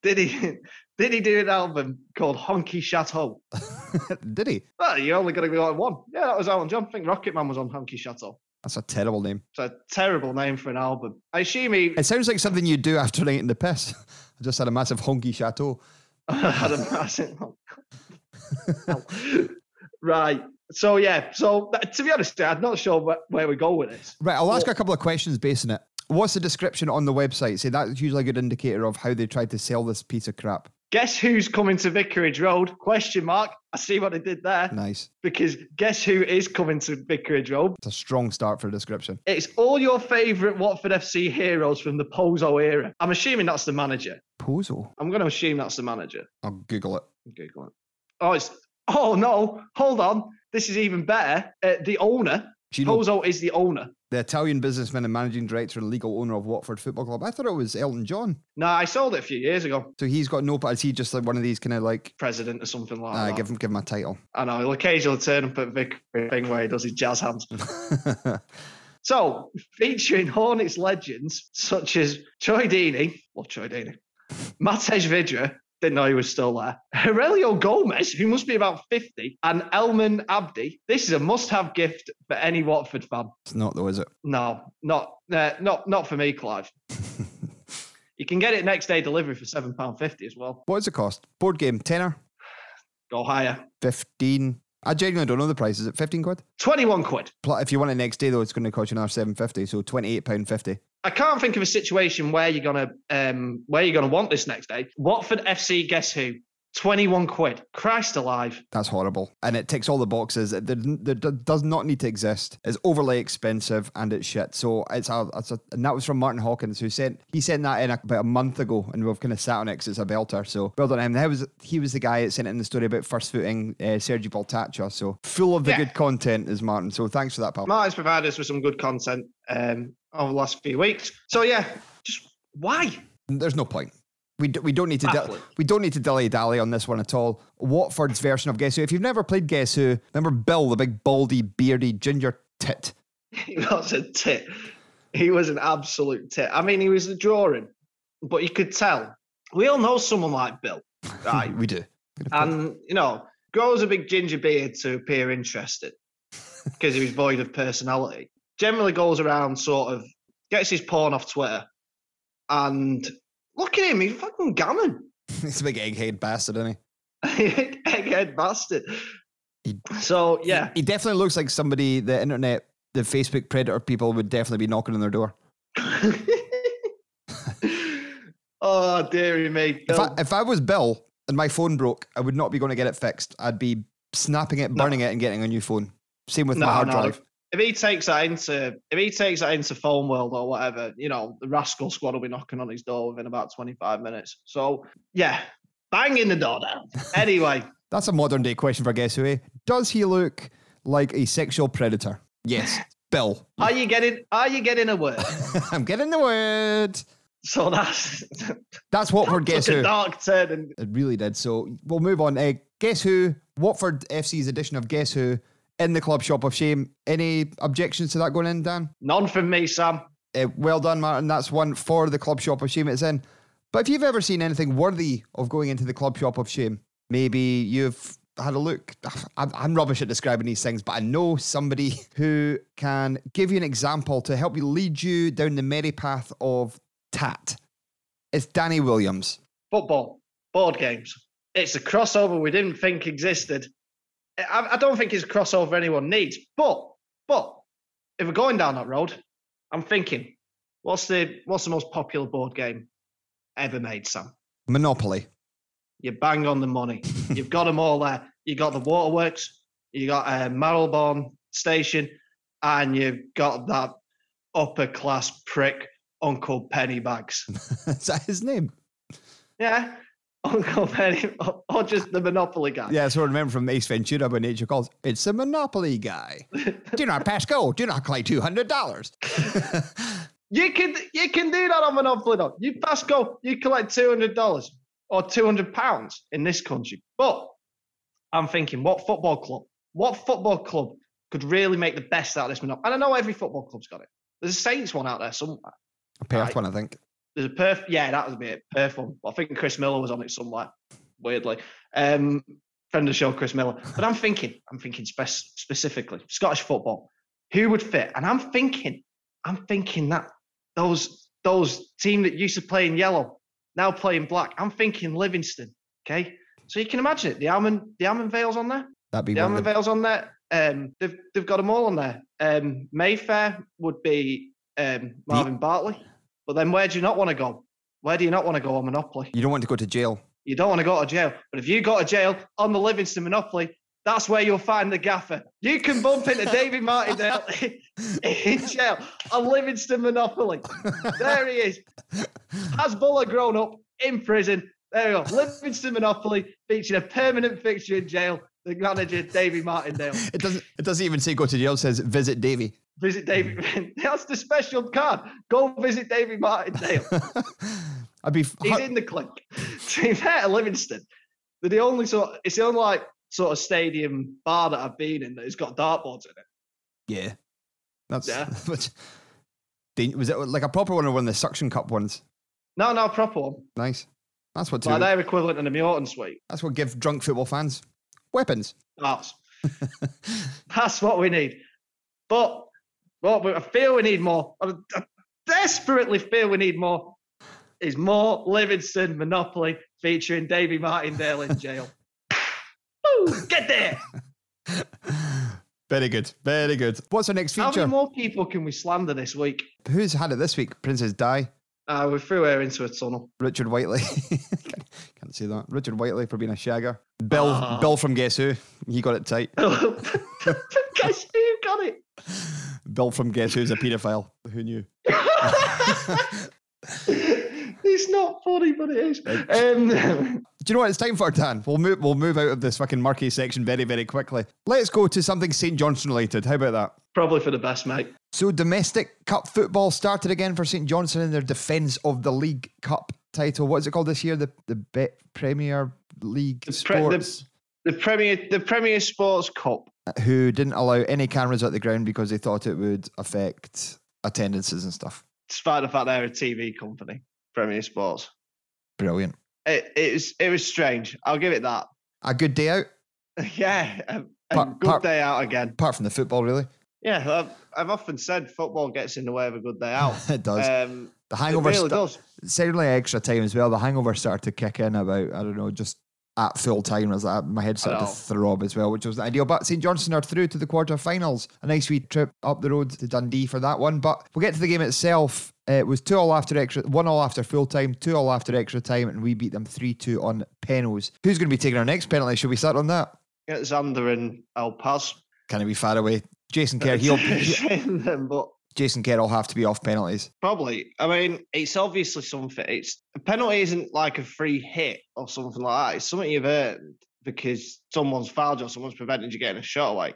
Did he? Did he do an album called Honky Chateau? Did he? Well, you're only going to go on one. Yeah, that was Elton John. I think Rocket Man was on Honky Chateau. That's a terrible name. It's a terrible name for an album. I assume he It sounds like something you do after night in the piss. I just had a massive honky chateau. I had a massive. Right. So yeah. So to be honest, I'm not sure wh- where we go with this. Right, I'll ask a couple of questions based on it. What's the description on the website? Say that's usually a good indicator of how they tried to sell this piece of crap. Guess who's coming to Vicarage Road? Question mark. I see what they did there. Nice. Because guess who is coming to Vicarage Road? It's a strong start for a description. It's all your favourite Watford FC heroes from the Pozzo era. I'm assuming that's the manager. Pozzo. I'm going to assume that's the manager. I'll Google it. Google it. Oh, it's. Oh no! Hold on. This is even better. Uh, the owner. Gino- Pozzo is the owner. The Italian businessman and managing director and legal owner of Watford Football Club. I thought it was Elton John. No, I sold it a few years ago. So he's got no. But is he just like one of these kind of like? President or something like Uh, that. give him, give him a title. I know. He'll occasionally turn up at Vic thing where he does his jazz hands. so, featuring Hornets legends such as Troy Deeney, love Troy Deeney, Matej Vydra, didn't know he was still there, Heurelho Gomes, who must be about 50, and Almen Abdi. This is a must-have gift for any Watford fan. It's not though, is it? No, not uh, not not for me, Clive. you can get it next day delivery for seven pound fifty as well. What does it cost? Board game tenner, Go higher. fifteen. I genuinely don't know the price. Is it fifteen quid? Twenty-one quid. If you want it next day though, it's going to cost you another seven fifty. So twenty eight pound fifty. I can't think of a situation where you're gonna um, where you're gonna want this next day. Watford FC, guess who? 21 quid. Christ alive. That's horrible. And it ticks all the boxes. It does not need to exist. It's overly expensive and it's shit. So it's a, it's a and that was from Martin Hawkins who sent he sent that in about a month ago and we've kind of sat on it 'cause it's a belter. So well done him. That was he was the guy that sent in the story about first footing uh, Sergei Baltacha. So full of the Yeah. good content is Martin. So thanks for that, pal. Martin's provided us with some good content um, over the last few weeks. So yeah, just why? There's no point. We, d- we don't need to Absolutely. we don't need to dilly dally on this one at all. Watford's version of Guess Who. If you've never played Guess Who, remember Bill, the big baldy, beardy ginger tit. He was a tit. He was an absolute tit. I mean, he was a drawing, but you could tell. We all know someone like Bill, right? we do. and you know, grows a big ginger beard to appear interested because he was void of personality. Generally goes around sort of gets his porn off Twitter, and look at him, he's fucking gammon. He's a big egghead bastard, isn't he? Egghead bastard. So yeah, He definitely looks like somebody the internet, the Facebook predator people would definitely be knocking on their door. oh dearie me. If I, if I was Bill and my phone broke, I would not be going to get it fixed. I'd be snapping it, burning it, and getting a new phone. Same with my hard drive. If he takes that into if he takes that into phone world or whatever, you know, the rascal squad will be knocking on his door within about twenty five minutes. So yeah, banging the door down. Anyway, That's a modern day question for Guess Who. eh? Does he look like a sexual predator? Yes, Bill. are you getting are you getting a word? I'm getting the word. So that's That's Watford Guess such a Who. dark turn. And It really did. So we'll move on. Uh, Guess Who? Watford FC's edition of Guess Who in the Club Shop of Shame. Any objections to that going in, Dan? none from me, Sam. Uh, well done, Martin. That's one for the Club Shop of Shame it's in. But if you've ever seen anything worthy of going into the Club Shop of Shame, maybe you've had a look. I'm, I'm rubbish at describing these things, but I know somebody who can give you an example to help you lead you down the merry path of tat. It's Danny Williams. Football, board games. It's a crossover we didn't think existed. I, I don't think it's a crossover anyone needs. But but if we're going down that road, I'm thinking, what's the what's the most popular board game ever made, Sam? Monopoly. You bang on the money. You've got them all there. You got the waterworks. You got uh, Marylebone Station, and you've got that upper class prick Uncle Pennybags. Is that his name? Yeah, Uncle Penny, or, just the Monopoly guy. Yeah, so I remember from Ace Ventura when nature calls. It's the Monopoly guy. do not pass go. Do not collect two hundred dollars. You can you can do that on Monopoly though. You pass go, you collect two hundred dollars or two hundred pounds in this country. But I'm thinking, what football club? What football club could really make the best out of this Monopoly? And I know every football club's got it. There's a Saints one out there somewhere. A Perth Right. one, I think. There's a Perth, yeah, that was a bit Perth one. I think Chris Miller was on it somewhere, weirdly. Um, friend of the show, Chris Miller. But I'm thinking, I'm thinking spec- specifically Scottish football. Who would fit? And I'm thinking, I'm thinking that those those team that used to play in yellow now play in black. I'm thinking Livingston. Okay, so you can imagine it. The almond, the Almondvale's on there. That'd be The almond the, veils on there. Um, they've they've got them all on there. Um, Mayfair would be um, Marvin Bartley, but then where do you not want to go? Where do you not want to go on Monopoly? You don't want to go to jail. You don't want to go to jail. But if you go to jail on the Livingston Monopoly, that's where you'll find the gaffer. You can bump into David Martindale in jail on Livingston Monopoly. There he is. Has Buller grown up in prison? There you go. Livingston Monopoly featuring a permanent fixture in jail. The manager, David Martindale. It doesn't. It doesn't even say go to jail. It says visit Davy. Visit David. Mm. That's the special card. Go visit David Martindale. I'd be. He's in the clink. To be fair to Livingston, they're the only sort. It's the only like sort of stadium bar that I've been in that has got dartboards in it. Yeah, that's. Yeah. But, was it like a proper one or one of the suction cup ones? No, no, proper one. Nice. That's what. Like their equivalent in the Morton suite. that's what give drunk football fans weapons. That's that's what we need. But what I feel we need more. I I desperately feel we need more. Is more Livingston Monopoly featuring Davy Martindale in jail. Woo, get there. Very good. Very good. What's our next feature? How many more people can we slander this week? Who's had it this week? Princess Di, Uh, we threw her into a tunnel. Richard Whiteley. can't, can't say that. Richard Whiteley for being a shagger. Bill, Ah. Bill from Guess Who, he got it tight. Guess who got it? Bill from Guess Who's a paedophile. Who knew? It's not funny, but it is. Um, Do you know what it's time for, Dan? We'll move. We'll move out of this fucking murky section very, very quickly. Let's go to something St Johnstone related. How about that? probably for the best, mate. So domestic cup football started again for St Johnstone in their defence of the League Cup title. What is it called this year? The the Bet Premier League Pre- Sports. the, the Premier the Premier Sports Cup. Uh, who didn't allow any cameras at the ground because they thought it would affect attendances and stuff. Despite the fact they're a TV company, Premier Sports. Brilliant. It, it was it was strange. I'll give it that. A good day out, Yeah, a, a Part- good part- day out again. apart from the football, really. Yeah, I've, I've often said football gets in the way of a good day out. It does. Um, The hangover it really sta- does. certainly extra time as well. The hangover started to kick in about I don't know just at full time. I was like, my head started to throb as well, which was ideal. But St Johnstone are through to the quarterfinals. A nice wee trip up the road to Dundee for that one. But we'll get to the game itself. Uh, It was two all after extra, one all after full time, two all after extra time, and we beat them three two on penalties. Who's going to be taking our next penalty? Should we start on that? Zander and El Paz. Can it be far away? Jason Kerr, he'll, them, but Jason Kerr will have to be off penalties. Probably. I mean, it's obviously something. It's a penalty isn't like a free hit or something like that. It's something you've earned because someone's fouled you or someone's prevented you getting a shot away.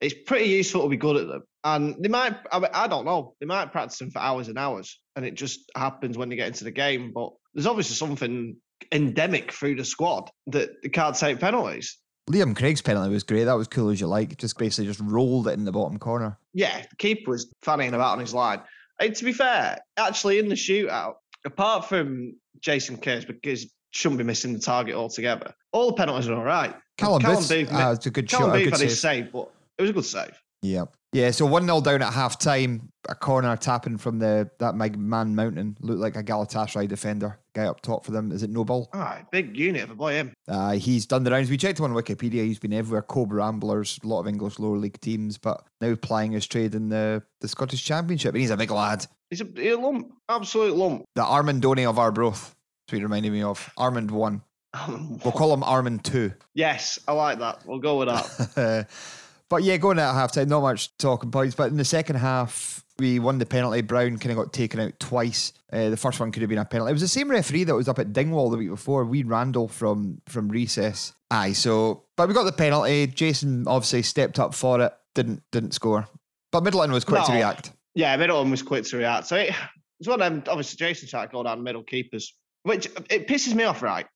It's pretty useful to be good at them. And they might, I, mean, I don't know, they might practice them for hours and hours. And it just happens when they get into the game. But there's obviously something endemic through the squad that they can't take penalties. Liam Craig's penalty was great. That was cool as you like. Just basically just rolled it in the bottom corner. yeah, the keeper was fanning about on his line. And to be fair, actually in the shootout, apart from Jason Case, because shouldn't be missing the target altogether, all the penalties are all right. Callum Booth, Booth, ah, it's a good Callum shot, a Booth good had his save. save, but it was a good save. Yeah. Yeah, so 1 0 down at half time. A corner tapping from the that man mountain. Looked like a Galatasaray defender. Guy up top for them. Is it Noble? Right, big unit of a boy, him. Uh, he's done the rounds. We checked him on Wikipedia. He's been everywhere. Cobra Ramblers, a lot of English lower league teams, but now plying his trade in the, the Scottish Championship. And he's a big lad. He's a, he's a lump, absolute lump. The Armand Donny of Arbroath. That's what he reminded me of. Armand 1. We'll call him Armand 2. Yes, I like that. We'll go with that. but yeah, going at half time, not much talking points. But in the second half, we won the penalty. Brown kind of got taken out twice. Uh, the first one could have been a penalty. It was the same referee that was up at Dingwall the week before. We Randall from from recess. Aye, so but we got the penalty. Jason obviously stepped up for it. Didn't didn't score. But Middleton was quick to react. Yeah, Middleton was quick to react. So it, it's one of them, obviously, Jason tried to go down middle keepers, which it pisses me off, right?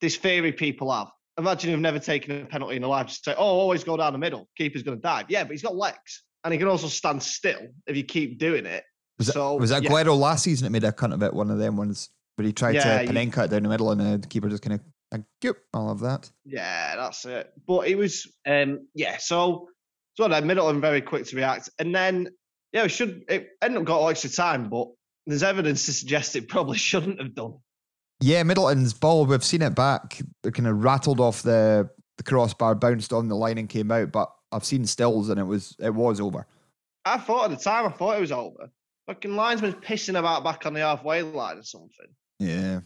This theory people have. Imagine you've never taken a penalty in your life. Just say, oh, always go down the middle. Keeper's going to dive. Yeah, but he's got legs. And he can also stand still if you keep doing it. Was so, that, was that yeah. Guerrero last season that made a cunt of it? One of them ones where he tried Yeah, to you- Panenka it down the middle and the keeper just kind of like, "Goop." I love that. Yeah, that's it. But it was, um, yeah. So, so then Middleton very quick to react, and then yeah, it should it ended up got all extra time, but there's evidence to suggest it probably shouldn't have done. Yeah, Middleton's ball, we've seen it back. It kind of rattled off the, the crossbar, bounced on the line and came out, but I've seen stills and it was it was over. I thought at the time, I thought it was over. Fucking linesman's pissing about back on the halfway line or something. Yeah.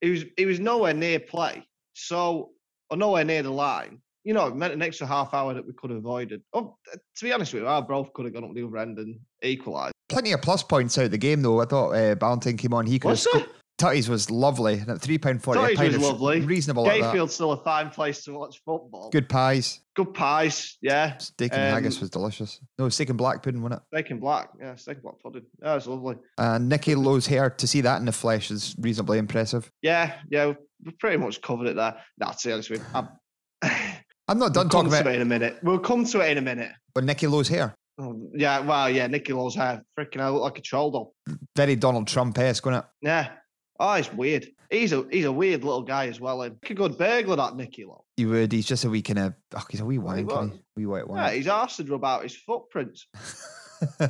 He was he was nowhere near play, so or nowhere near the line. You know, it meant an extra half hour that we could have avoided. Oh, to be honest with you, our both could have gone up the other end and equalised. Plenty of plus points out the game though. I thought uh, Ballantyne came on. He could have Was Tutty's was lovely. And at three pound forty, a pint was lovely. reasonable. Gayfield's still a fine place to watch football. Good pies. Good pies, yeah. Steak and Um, haggis was delicious. No, steak and black pudding, wasn't it? Steak and black, yeah, steak and black pudding. Yeah, it's lovely. And Nicky Low's hair to see that in the flesh is reasonably impressive. Yeah, yeah, we pretty much covered it there. Nah, to be honest with you, I'm, I'm not done we'll talking to about it in a minute. We'll come to it in a minute. but Nicky Low's hair. Oh, yeah, well, yeah, Nicky Low's hair. Freaking, I look like a troll doll. Very Donald Trump esque, wasn't it? Yeah. Oh, he's weird. He's a he's a weird little guy as well. And a good burglar, that Nicky Low. He would. He's just a wee kind of. Oh, he's a wee wank. isn't he? Wee white Yeah, he's asked to rub out his footprints.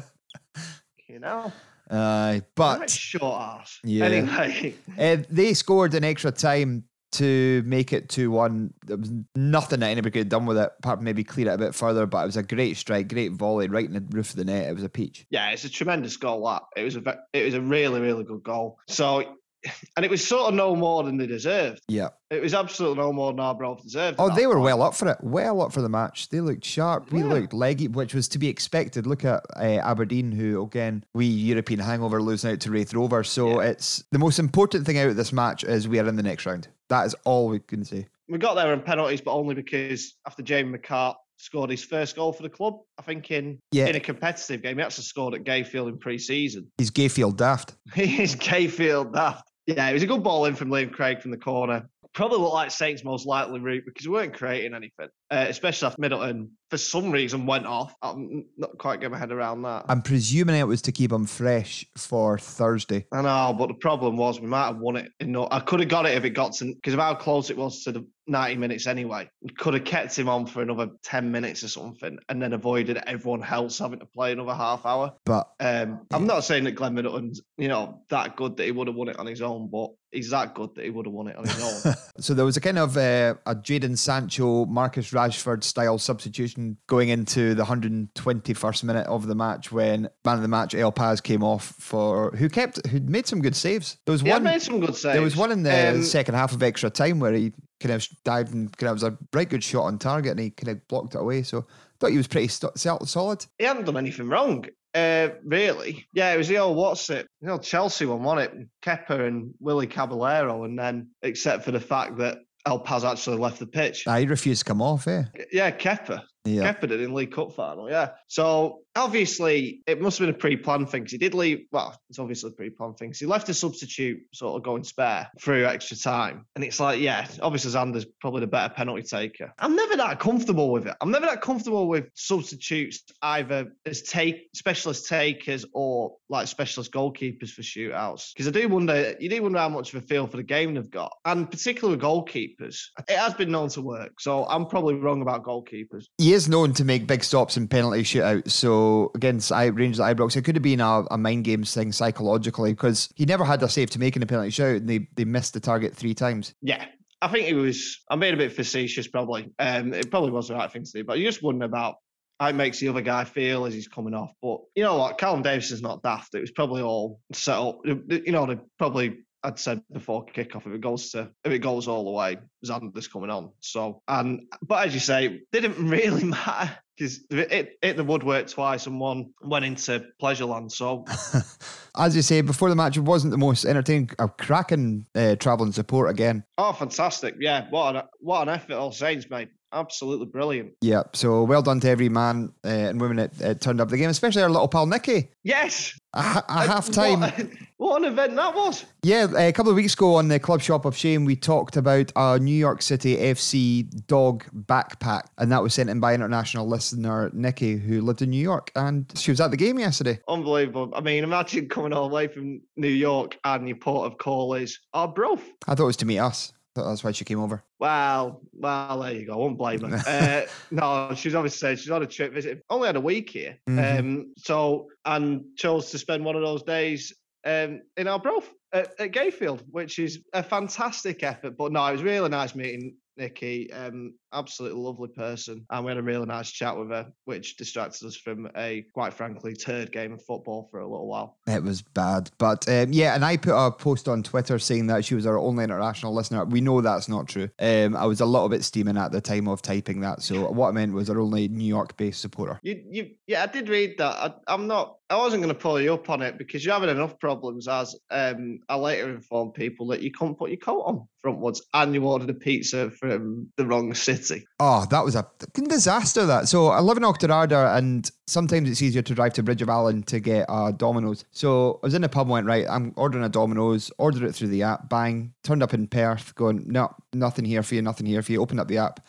you know, Aye, but but short ass. Yeah. Anyway, uh, they scored an extra time to make it 2 1. There was nothing that anybody could have done with it, apart from maybe clear it a bit further. But it was a great strike, great volley right in the roof of the net. It was a peach. yeah, it's a tremendous goal. That it was a it was a really really good goal. So and it was sort of no more than they deserved. Yeah. It was absolutely no more than Arbroath deserved. Oh, they were point. well up for it. Well up for the match. They looked sharp. We Yeah. looked leggy, which was to be expected. Look at uh, Aberdeen, who again we European hangover losing out to Raith Rovers. So it's the most important thing out of this match is we are in the next round. That is all we can say. We got there in penalties, but only because after Jamie McCart scored his first goal for the club, I think in Yeah. in a competitive game, he actually scored at Gayfield in pre-season. He's Gayfield daft. He is Gayfield daft. Yeah, it was a good ball in from Liam Craig from the corner. Probably looked like Saints' most likely route because we weren't creating anything, uh, especially after Middleton for some reason went off. I'm not quite getting my head around that. I'm presuming it was to keep him fresh for Thursday. I know, but the problem was we might have won it. In no, I could have got it if it got to because of how close it was to the 90 minutes anyway. We could have kept him on for another 10 minutes or something, and then avoided everyone else having to play another half hour. But Um, I'm not saying that Glenn Middleton's you know that good that he would have won it on his own, but he's that good that he would have won it on his own. So there was a kind of uh, a Jadon Sancho, Marcus Rashford style substitution going into the 121st minute of the match when man of the match El Paz came off for who kept who made some good saves. There was He one made some good saves. There was one in the Um, second half of extra time where he kind of dived and kind of was a right good shot on target and he kind of blocked it away. So I thought he was pretty st- solid. he hadn't done anything wrong, uh, really. Yeah, it was the old what's it? The old Chelsea one, won it. Kepa and Willy Caballero, and then except for the fact that El Paz actually left the pitch. He refused to come off, eh? Yeah, Kepa. Yeah. Kepa did in League Cup final, yeah. So obviously it must have been a pre-planned thing because he did leave. Well, it's obviously a pre-planned thing. he left a substitute sort of going spare through extra time, and it's like, yeah, obviously Zander's probably the better penalty taker. I'm never that comfortable with it. I'm never that comfortable with substitutes either as take specialist takers or like specialist goalkeepers for shootouts because I do wonder. You do wonder how much of a feel for the game they've got, and particularly with goalkeepers, it has been known to work. So I'm probably wrong about goalkeepers. He is known to make big stops in penalty shootouts. So against I- Rangers Ibrox, it could have been a, a mind games thing psychologically because he never had a save to make in a penalty shootout and they, they missed the target three times. Yeah, I think it was. I'm being a bit facetious, probably. Um, it probably was the right thing to do, but you just wondering about how it makes the other guy feel as he's coming off. But you know what, Callum Davidson's not daft. It was probably all set up. You know, they probably. I'd said before kickoff, if it goes to if it goes all the way, Zander's coming on. So and but as you say, didn't really matter because it it hit the woodwork twice and one went into Pleasureland. So As you say, before the match, it wasn't the most entertaining, a cracking uh, travelling support again. oh, fantastic! Yeah, what an what an effort all Saints made. Absolutely brilliant. Yeah, so well done to every man uh, and woman that uh, turned up the game, especially our little pal Nicky. Yes. A, a half time. What, what an event that was. Yeah, a couple of weeks ago on the Club Shop of Shame, we talked about a New York City FC dog backpack, and that was sent in by international listener Nikki, who lived in New York, and she was at the game yesterday. Unbelievable. I mean, imagine coming all the way from New York and your port of call is Arbroath. I thought it was to meet us. That's why she came over. Well, well, there you go. I won't blame her. uh, no, she's obviously said she's on a trip visit. Only had a week here. Mhm. Um, so, and chose to spend one of those days um, in Arbroath at, at Gayfield, which is a fantastic effort. But no, it was really nice meeting Nikki. Um, absolutely lovely person. And we had a really nice chat with her, which distracted us from a, quite frankly, turd game of football for a little while. It was bad. But um, yeah, and I put a post on Twitter saying that she was our only international listener. We know that's not true. Um, I was a little bit steaming at the time of typing that. So what I meant was our only New York based supporter. You, you, yeah, I did read that. I, I'm not. I wasn't going to pull you up on it because you're having enough problems. As um, I later informed people that you can't put your coat on frontwards, and you ordered a pizza from the wrong city. Oh, that was a disaster. That so I live in Auchterarder, and sometimes it's easier to drive to Bridge of Allan to get a Domino's. So I was in the pub, and went right. I'm ordering a Domino's. Ordered it through the app. Bang, turned up in Perth. Going no, nothing here for you. Nothing here for you. Opened up the app.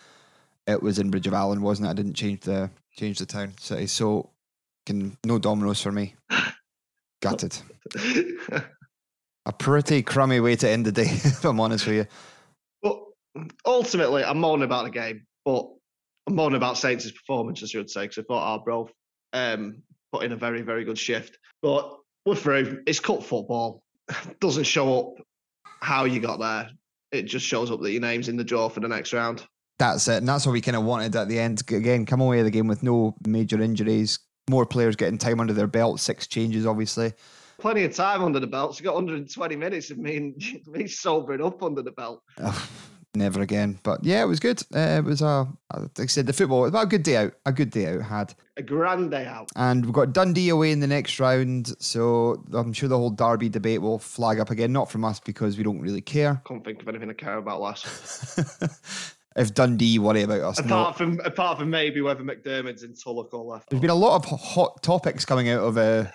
It was in Bridge of Allan, wasn't it? I didn't change the change the town city. So can no Domino's for me. Gutted. a pretty crummy way to end the day, if I'm honest with you. Ultimately, I'm moaning about the game, but I'm moaning about Saints' performance, as you would say, because I thought Arbroath um, put in a very, very good shift. But we're through. It's cut football. Doesn't show up how you got there. It just shows up that your name's in the draw for the next round. That's it. And that's what we kind of wanted at the end. Again, come away with the game with no major injuries, more players getting time under their belt, six changes, obviously. Plenty of time under the belt. She got 120 minutes of me and me sobering up under the belt. Never again. But yeah, it was good. Uh, it was a, like I said, the football. It was a good day out. A good day out had. A grand day out. And we've got Dundee away in the next round, so I'm sure the whole Derby debate will flag up again. Not from us because we don't really care. Can't think of anything I care about less. If Dundee worry about us, no. apart from apart from maybe whether McDiarmid's in Tulloch or left. There's been a lot of hot topics coming out of uh,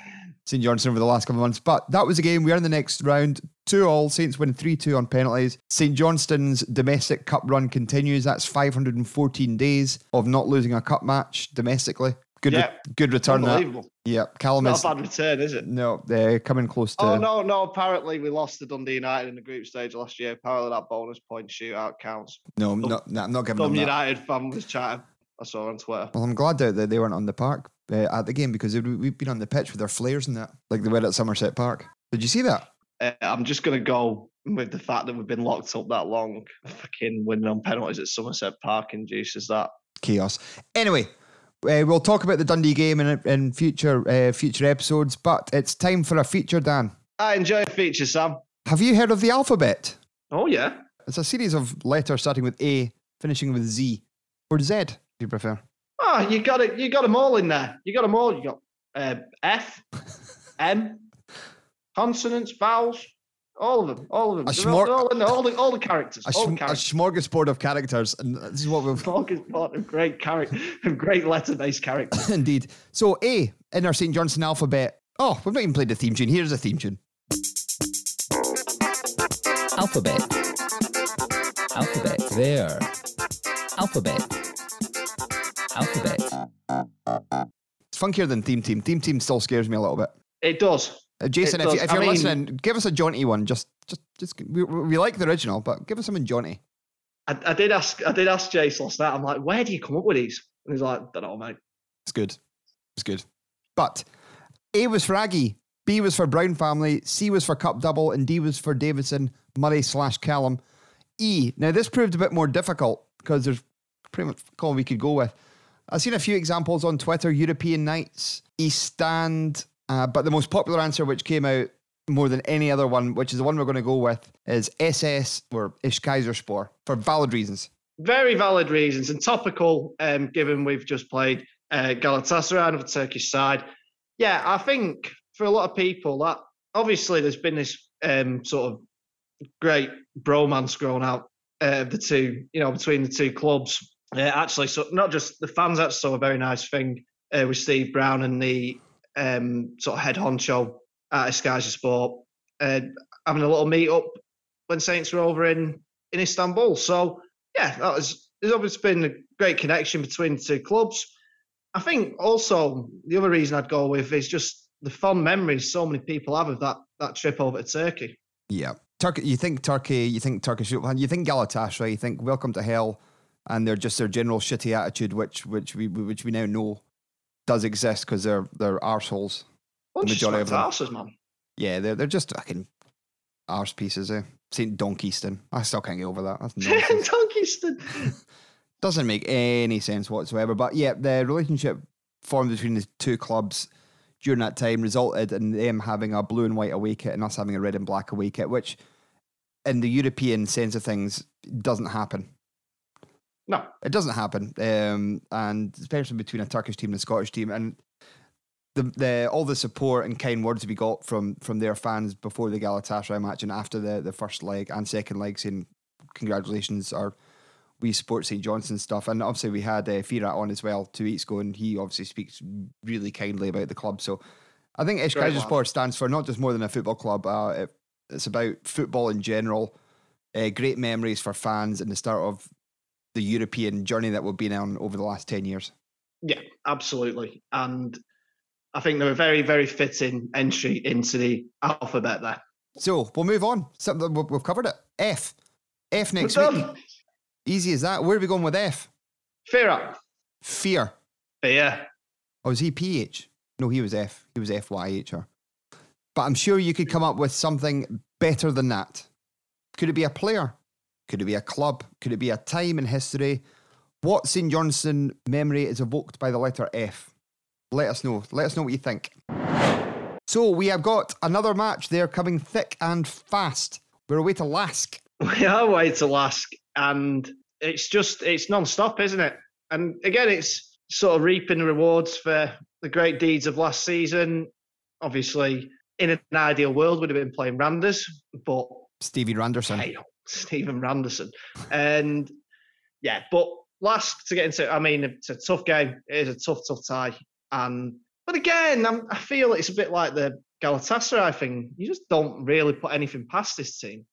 St Johnstone over the last couple of months, but that was a game. We are in the next round. Two all. Saints win 3 2 on penalties. St Johnstone's domestic cup run continues. That's 514 days of not losing a cup match domestically. Good, Yeah. good return. that. Unbelievable. Yep, Callum Not is a bad return, is it? no, they're coming close to. Oh no, no. Apparently, we lost to Dundee United in the group stage last year. Apparently, that bonus point shootout counts. no, I'm not, no, I'm not giving Some them that. United fan was chatting. I saw on Twitter. Well, I'm glad that they weren't on the park uh, at the game because we- we've been on the pitch with our flares and that, like they were at Somerset Park. Did you see that? Uh, I'm just going to go with the fact that we've been locked up that long. Fucking winning on penalties at Somerset Park induces that. chaos. Anyway, uh, we'll talk about the Dundee game in, in future uh, future episodes, but it's time for a feature, Dan. I enjoy a feature, Sam. Have you heard of the alphabet? Oh yeah. It's a series of letters starting with A, finishing with Z, or Z, if you prefer. Oh, you got it. You got them all in there. You got them all. You got uh, F, M, consonants, vowels, all of them. All of them. A They're all, all, in there, all the all the characters. A, all shm- the a smorgasbord of characters, and this is what we've Smorgasbord of great character, of great letter-based characters. indeed. So A in our St Johnstone alphabet. Oh, we've not even played the theme tune. Here's the theme tune. Alphabet. Alphabet. There. Alphabet. Alphabet. It's funkier than Theme Team. Theme Team still scares me a little bit. It does. Uh, Jason, It if, you, does. if I you're mean- listening, give us a jaunty one. Just, just, just. We, we like the original, but give us something jaunty. I, I did ask. I did ask Jace last night. I'm like, where do you come up with these? And he's like, don't know, mate. It's good. It's good. But A was for Aggie, B was for Brown family, C was for Cup Double, and D was for Davidson, Murray slash Callum. E. Now this proved a bit more difficult because there's pretty much all we could go with. I've seen a few examples on Twitter, European Nights, East Stand, uh, but the most popular answer which came out more than any other one, which is the one we're going to go with, is SS or Eskisehirspor for valid reasons. Very valid reasons and topical, um, given we've just played uh, Galatasaray of the Turkish side. Yeah, I think for a lot of people that obviously there's been this um, sort of great bromance grown out uh, the two, you know, between the two clubs. Uh, actually, so not just the fans actually saw a very nice thing uh, with Steve Brown and the um, sort of head honcho at Sky Sport uh, having a little meet up when Saints were over in in Istanbul. So yeah, that was there's obviously been a great connection between the two clubs. I think also the other reason I'd go with is just the fond memories so many people have of that that trip over to Turkey. Yeah. Turkey, you think Turkey, you think Turkish football, you think Galatasaray, you think Welcome to Hell, and they're just their general shitty attitude, which which we which we now know does exist because they're they're arseholes. The majority of them. arses, man. Yeah, they're they're just fucking arse pieces. Eh? Saint Donkeyston. I still can't get over that. That's. Donkeyston. Doesn't make any sense whatsoever. But yeah, the relationship formed between the two clubs during that time resulted in them having a blue and white away kit and us having a red and black away kit, which in the European sense of things doesn't happen. No. It doesn't happen. Um, and especially between a Turkish team and a Scottish team. And the, the all the support and kind words we got from from their fans before the Galatasaray match and after the, the first leg and second leg saying congratulations or we support St Johnstone stuff. And obviously we had uh, Firat on as well two weeks ago and he obviously speaks really kindly about the club. So I think Eskisehir stands for not just more than a football club. Uh, it, it's about football in general. Uh, great memories for fans and the start of the European journey that we've been on over the last 10 years. Yeah, absolutely. And I think they're a very, very fitting entry into the alphabet there. So we'll move on. Something we've covered it. F. F next We're week. done. Easy as that. Where are we going with F? Fear Fear. Fear. Oh, was he PH? No, he was F. He was FYHR. But I'm sure you could come up with something better than that. Could it be a player? Could it be a club? Could it be a time in history? What St. Johnstone memory is evoked by the letter F? Let us know. Let us know what you think. So we have got another match there coming thick and fast. We're away to LASK. We are away to LASK, and it's just it's non-stop, isn't it? And again, it's sort of reaping the rewards for the great deeds of last season. Obviously, in an ideal world, would have been playing Randers, but Stevie Randerson. hey, Stephen Randerson, and yeah, but last to get into. I mean, it's a tough game. It is a tough, tough tie, and but again, I'm, I feel it's a bit like the Galatasaray thing. You just don't really put anything past this team.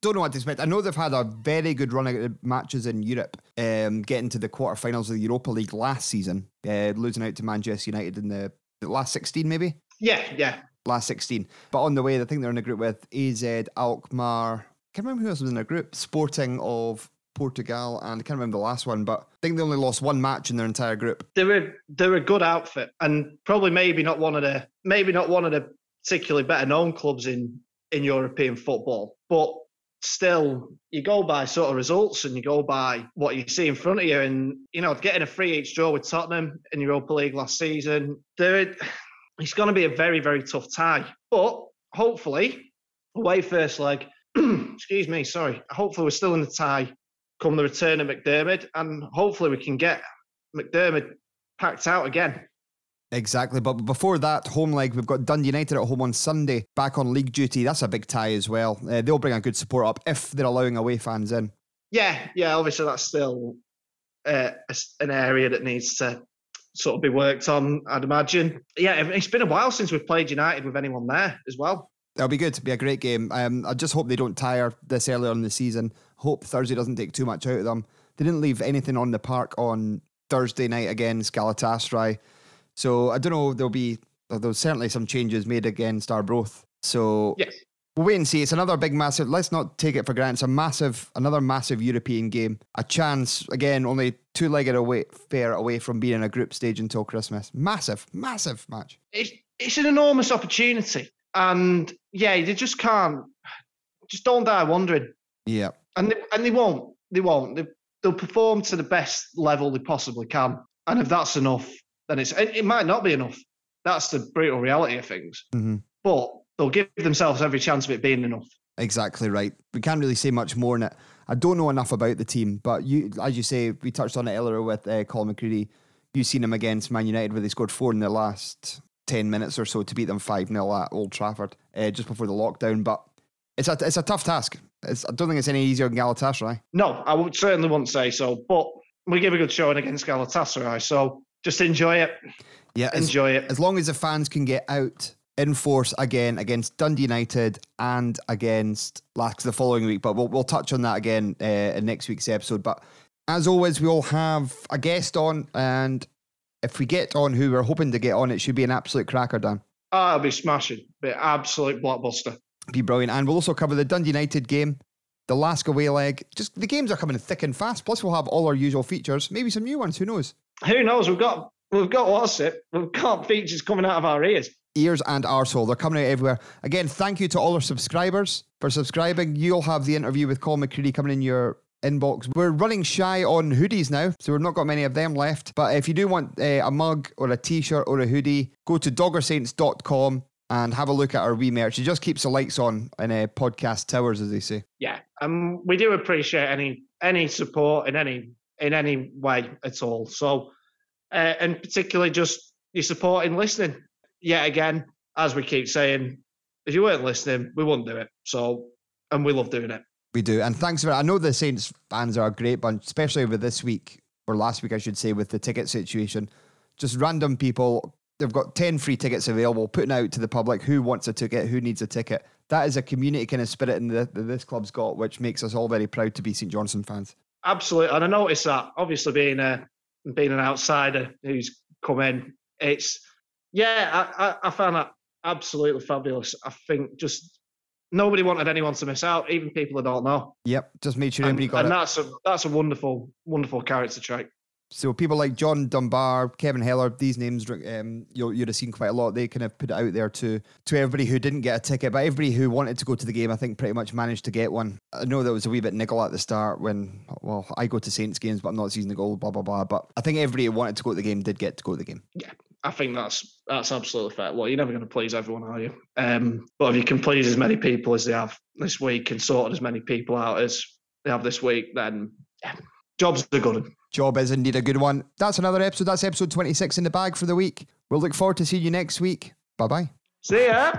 don't know what to expect. I know they've had a very good run of matches in Europe, um, getting to the quarterfinals of the Europa League last season, uh, losing out to Manchester United in the, the last 16, maybe? Yeah, yeah. Last 16. But on the way, I think they're in a group with AZ, Alkmaar, can't remember who else was in their group, Sporting of Portugal, and I can't remember the last one, but I think they only lost one match in their entire group. They're a they're a good outfit, and probably maybe not one of the maybe not one of the particularly better known clubs in in European football, but still you go by sort of results and you go by what you see in front of you. And you know getting a free each draw with Tottenham in Europa League last season there it's going to be a very very tough tie. But hopefully away first leg excuse me sorry hopefully we're still in the tie come the return of McDiarmid and hopefully we can get McDiarmid packed out again Exactly. But before that home leg, we've got Dundee United at home on Sunday, back on league duty. That's a big tie as well. Uh, they'll bring a good support up if they're allowing away fans in. Yeah, yeah. Obviously, that's still uh, an area that needs to sort of be worked on. I'd imagine. Yeah, it's been a while since we've played United with anyone there as well. That'll be good. It'll be a great game. Um, I just hope they don't tire this early on in the season. Hope Thursday doesn't take too much out of them. They didn't leave anything on the park on Thursday night against Galatasaray. So I don't know. There'll be there's certainly some changes made against Arbroath. So yes. We'll wait and see. It's another big, massive. Let's not take it for granted. It's a massive, another massive European game. A chance again, only two-legged away, fair away from being in a group stage until Christmas. Massive, massive match. It's it's an enormous opportunity, and yeah, they just can't, just don't die wondering. Yeah, and they, and they won't. They won't. They, they'll perform to the best level they possibly can, and if that's enough, then it's it, might not be enough. That's the brutal reality of things. Mm-hmm. But they'll give themselves every chance of it being enough. Exactly right. We can't really say much more on it. I don't know enough about the team, but you, as you say, we touched on it earlier with uh, Colin McCredie. You've seen him against Man United where they scored four in the last 10 minutes or so to beat them 5 0 at Old Trafford uh, just before the lockdown. But it's a, it's a tough task. It's, I don't think it's any easier than Galatasaray. No, I would certainly wouldn't say so. But we give a good showing against Galatasaray. So just enjoy it. Yeah, enjoy as, it. As long as the fans can get out in force again against Dundee United and against LASK the following week. But we'll, we'll touch on that again uh, in next week's episode. But as always, we'll have a guest on. And if we get on who we're hoping to get on, it should be an absolute cracker, Dan. Oh, it'll be smashing. Be an absolute blockbuster. Be brilliant. And we'll also cover the Dundee United game, the LASK away leg. Just the games are coming thick and fast. Plus, we'll have all our usual features, maybe some new ones. Who knows? Who knows? We've got we've got what's it? We've got features coming out of our ears. Ears and arsehole. They're coming out everywhere. Again, thank you to all our subscribers for subscribing. You'll have the interview with Colin McCredie coming in your inbox. We're running shy on hoodies now, so we've not got many of them left. But if you do want uh, a mug or a t-shirt or a hoodie, go to doggersaints.com and have a look at our wee merch. It just keeps the lights on in uh, podcast towers, as they say. Yeah, um, we do appreciate any any support in any in any way at all. So, uh, and particularly just your support in listening. Yet again, as we keep saying, if you weren't listening, we wouldn't do it. So, and we love doing it. We do, and thanks for. I know the Saints fans are a great bunch, especially with this week or last week, I should say, with the ticket situation. Just random people. They've got ten free tickets available, putting out to the public who wants a ticket, who needs a ticket. That is a community kind of spirit in the, that this club's got, which makes us all very proud to be St Johnstone fans. Absolutely, and I noticed that. Obviously, being a being an outsider who's come in, it's yeah, I, I, I found that absolutely fabulous. I think just nobody wanted anyone to miss out, even people that don't know. Yep, just made sure and, everybody got and it. that's a that's a wonderful, wonderful character trait. So people like John Dunbar, Kevin Heller, these names um, you'll, you'd have seen quite a lot. They kind of put it out there to to everybody who didn't get a ticket, but everybody who wanted to go to the game, I think, pretty much managed to get one. I know there was a wee bit niggle at the start when, well, I go to Saints games, but I'm not season the goal, blah blah blah. But I think everybody who wanted to go to the game did get to go to the game. Yeah, I think that's that's absolutely fair. Well, you're never going to please everyone, are you? Um, but if you can please as many people as they have this week and sort as many people out as they have this week, then yeah, job's a good one. Job is indeed a good one. That's another episode. That's episode 26 in the bag for the week. We'll look forward to seeing you next week. Bye bye. See ya.